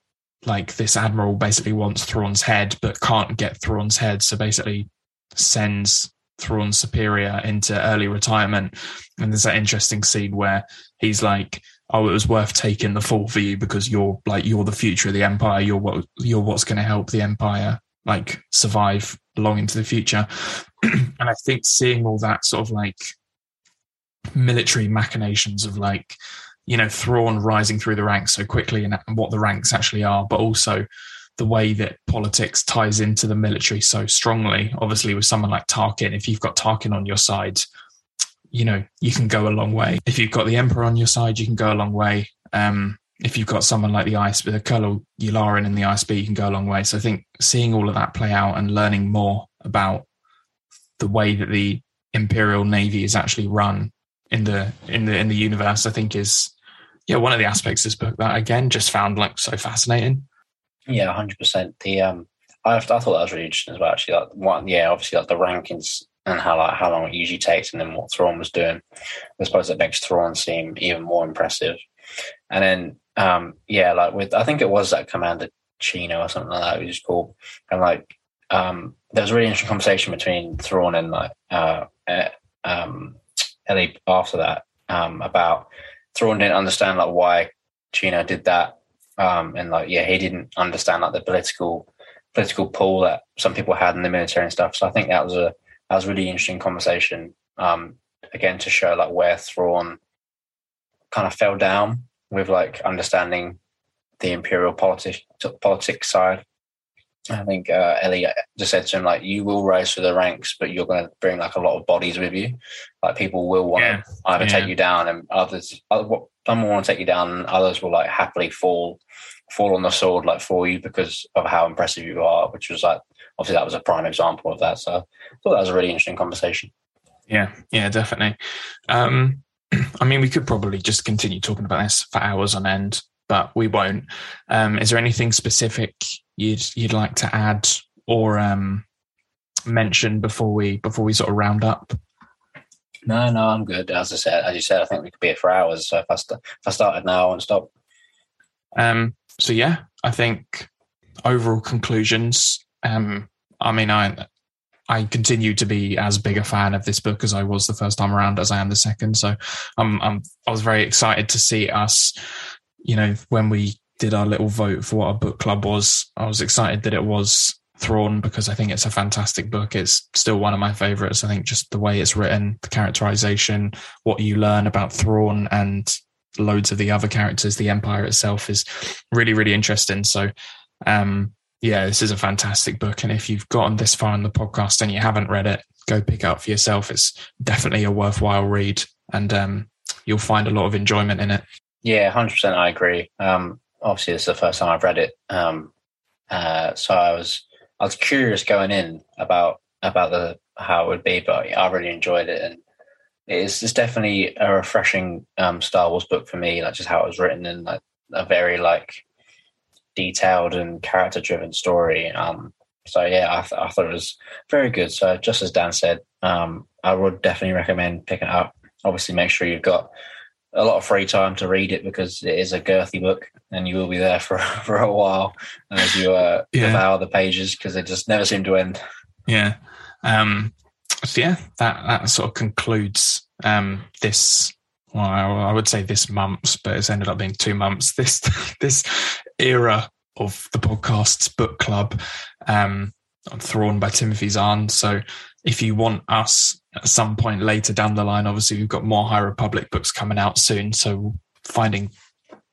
like this admiral basically wants Thrawn's head, but can't get Thrawn's head. So basically sends Thrawn's superior into early retirement. And there's that interesting scene where he's like, "Oh, it was worth taking the fall for you because you're like you're the future of the empire. You're what you're what's going to help the empire like survive long into the future. and I think seeing all that sort of like military machinations of like, you know, Thrawn rising through the ranks so quickly and what the ranks actually are, but also the way that politics ties into the military so strongly. Obviously, with someone like Tarkin, if you've got Tarkin on your side, you know, you can go a long way. If you've got the Emperor on your side, you can go a long way. Um, if you've got someone like the ice the Colonel Yularen in the ISB, you can go a long way. So I think seeing all of that play out and learning more about the way that the Imperial Navy is actually run in the in the in the universe, I think is yeah one of the aspects of this book that again just found like so fascinating. Yeah, hundred percent. The um, I, I thought that was really interesting as well. Actually, like one, yeah, obviously like the rankings and how like how long it usually takes, and then what Thrawn was doing. I suppose it makes Thrawn seem even more impressive. And then um, yeah, like with I think it was that Commander Chino or something like that, which is cool. And like um, there was a really interesting conversation between Thrawn and like uh, uh, um, Eli after that um, about Thrawn didn't understand like why Chino did that, um, and like yeah, he didn't understand like the political political pull that some people had in the military and stuff. So I think that was a that was a really interesting conversation. Um, again, to show like where Thrawn kind of fell down with like understanding the imperial politics politics side. I think uh, Eli just said to him like, "You will rise through the ranks, but you're going to bring like a lot of bodies with you. Like people will want Yeah. to either Yeah. take you down, and others, other, some will want to take you down, and others will like happily fall fall on the sword like for you because of how impressive you are. Which was like obviously that was a prime example of that. So I thought that was a really interesting conversation. Yeah, yeah, definitely. Um, I mean, we could probably just continue talking about this for hours on end, but we won't. Um, is there anything specific you'd you'd like to add or um, mention before we before we sort of round up? No, no, I'm good. As I said, as you said, I think we could be here for hours. So if I, st- if I started now, I won't stop. Um, so yeah, I think overall conclusions. Um, I mean, I I continue to be as big a fan of this book as I was the first time around as I am the second. So I'm, I'm I was very excited to see us. You know, when we did our little vote for what a book club was, I was excited that it was Thrawn because I think it's a fantastic book. It's still one of my favorites. I think just the way it's written, the characterization, what you learn about Thrawn and loads of the other characters, the Empire itself is really, really interesting. So, um, yeah, this is a fantastic book. And if you've gotten this far in the podcast and you haven't read it, go pick it up for yourself. It's definitely a worthwhile read and um, you'll find a lot of enjoyment in it. Yeah, hundred percent. I agree. Um, obviously, this is the first time I've read it, um, uh, so I was I was curious going in about about the how it would be, but I really enjoyed it, and it's it's definitely a refreshing um, Star Wars book for me. Like just how it was written and like a very like detailed and character driven story. Um, so yeah, I, th- I thought it was very good. So just as Dan said, um, I would definitely recommend picking it up. Obviously, make sure you've got a lot of free time to read it because it is a girthy book and you will be there for for a while as you uh, Yeah. devour the pages because they just never seem to end. Yeah. Um, so yeah, that, that sort of concludes um, this. Well, I would say this month's, but it's ended up being two months. This this era of the podcast's book club, um, I'm Thrawn by Timothy Zahn. So if you want us at some point later down the line, obviously we've got more High Republic books coming out soon. So finding,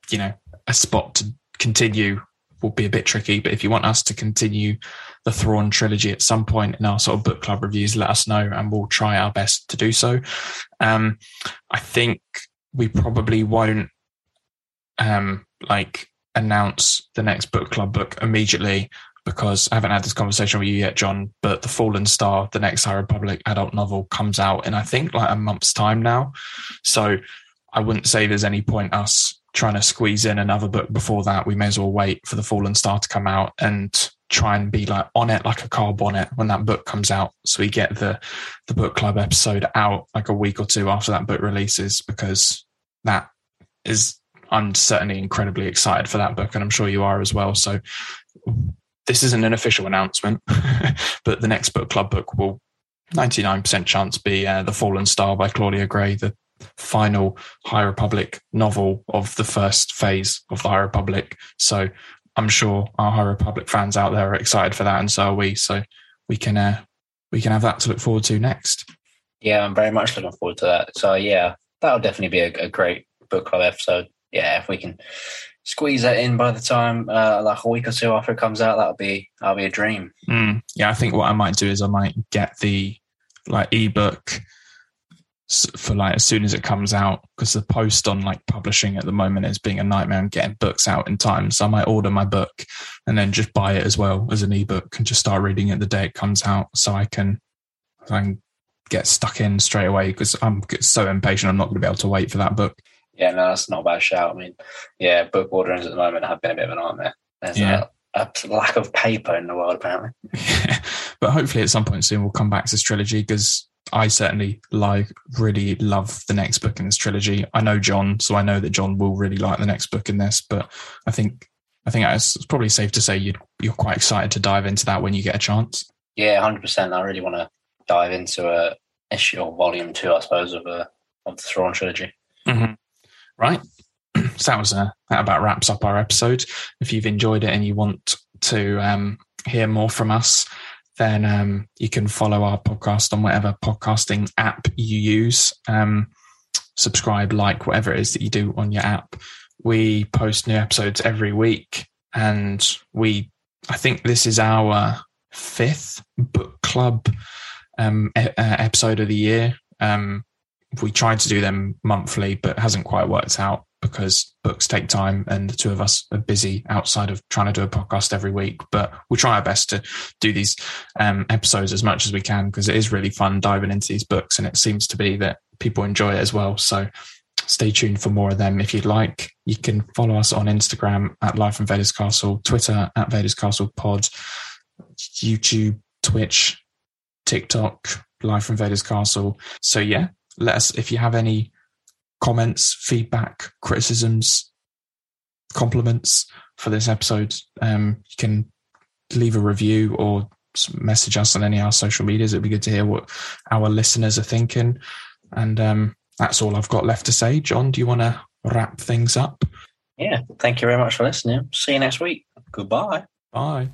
you know, a spot to continue will be a bit tricky. But if you want us to continue the Thrawn trilogy at some point in our sort of book club reviews, let us know and we'll try our best to do so. Um, I think we probably won't um, like announce the next book club book immediately because I haven't had this conversation with you yet, John. But the Fallen Star, the next High Republic adult novel, comes out in I think like a month's time now. So I wouldn't say there's any point us trying to squeeze in another book before that. We may as well wait for the Fallen Star to come out and try and be like on it like a car bonnet when that book comes out. So we get the the book club episode out like a week or two after that book releases because that is I'm certainly incredibly excited for that book and I'm sure you are as well. So this isn't an official announcement, but the next book club book will 99% chance be uh, The Fallen Star by Claudia Gray, the final High Republic novel of the first phase of the High Republic. So I'm sure our High Republic fans out there are excited for that, and so are we. So we can uh, we can have that to look forward to next. Yeah, I'm very much looking forward to that. So yeah, that'll definitely be a, a great book club episode. Yeah, if we can squeeze that in by the time uh, like a week or two after it comes out, that'll be that'll be a dream. Mm, yeah, I think what I might do is I might get the like ebook for like as soon as it comes out because the post on like publishing at the moment is being a nightmare and getting books out in time. So I might order my book and then just buy it as well as an ebook and just start reading it the day it comes out, so I can I can get stuck in straight away because I'm so impatient. I'm not going to be able to wait for that book. Yeah, no, that's not a bad shout. I mean, yeah, book orderings at the moment have been a bit of a nightmare. There's Yeah. a lack of paper in the world, apparently. but hopefully, at some point soon, we'll come back to this trilogy because I certainly like really love the next book in this trilogy. I know John, so I know that John will really like the next book in this. But I think I think it's probably safe to say you you're quite excited to dive into that when you get a chance. Yeah, hundred percent. I really want to dive into a issue or volume two, I suppose, of a of the Thrawn trilogy. Mm-hmm. Right. so that was uh, that about wraps up our episode. If you've enjoyed it and you want to um, hear more from us, then um, you can follow our podcast on whatever podcasting app you use. Um, subscribe, like, whatever it is that you do on your app. We post new episodes every week, and we, I think this is our fifth book club um, e- uh, episode of the year. Um, we tried to do them monthly, but hasn't quite worked out because books take time and the two of us are busy outside of trying to do a podcast every week. But we'll try our best to do these um, episodes as much as we can because it is really fun diving into these books and it seems to be that people enjoy it as well. So stay tuned for more of them if you'd like. You can follow us on Instagram at Life from Vader's Castle, Twitter at Vader's Castle Pod, YouTube, Twitch, TikTok, Life from Vader's Castle. So yeah, let us if you have any comments, feedback, criticisms, compliments for this episode, um, you can leave a review or message us on any of our social medias. It'd be good to hear what our listeners are thinking. And um, that's all I've got left to say. John, do you want to wrap things up? Yeah. Thank you very much for listening. See you next week. Goodbye. Bye.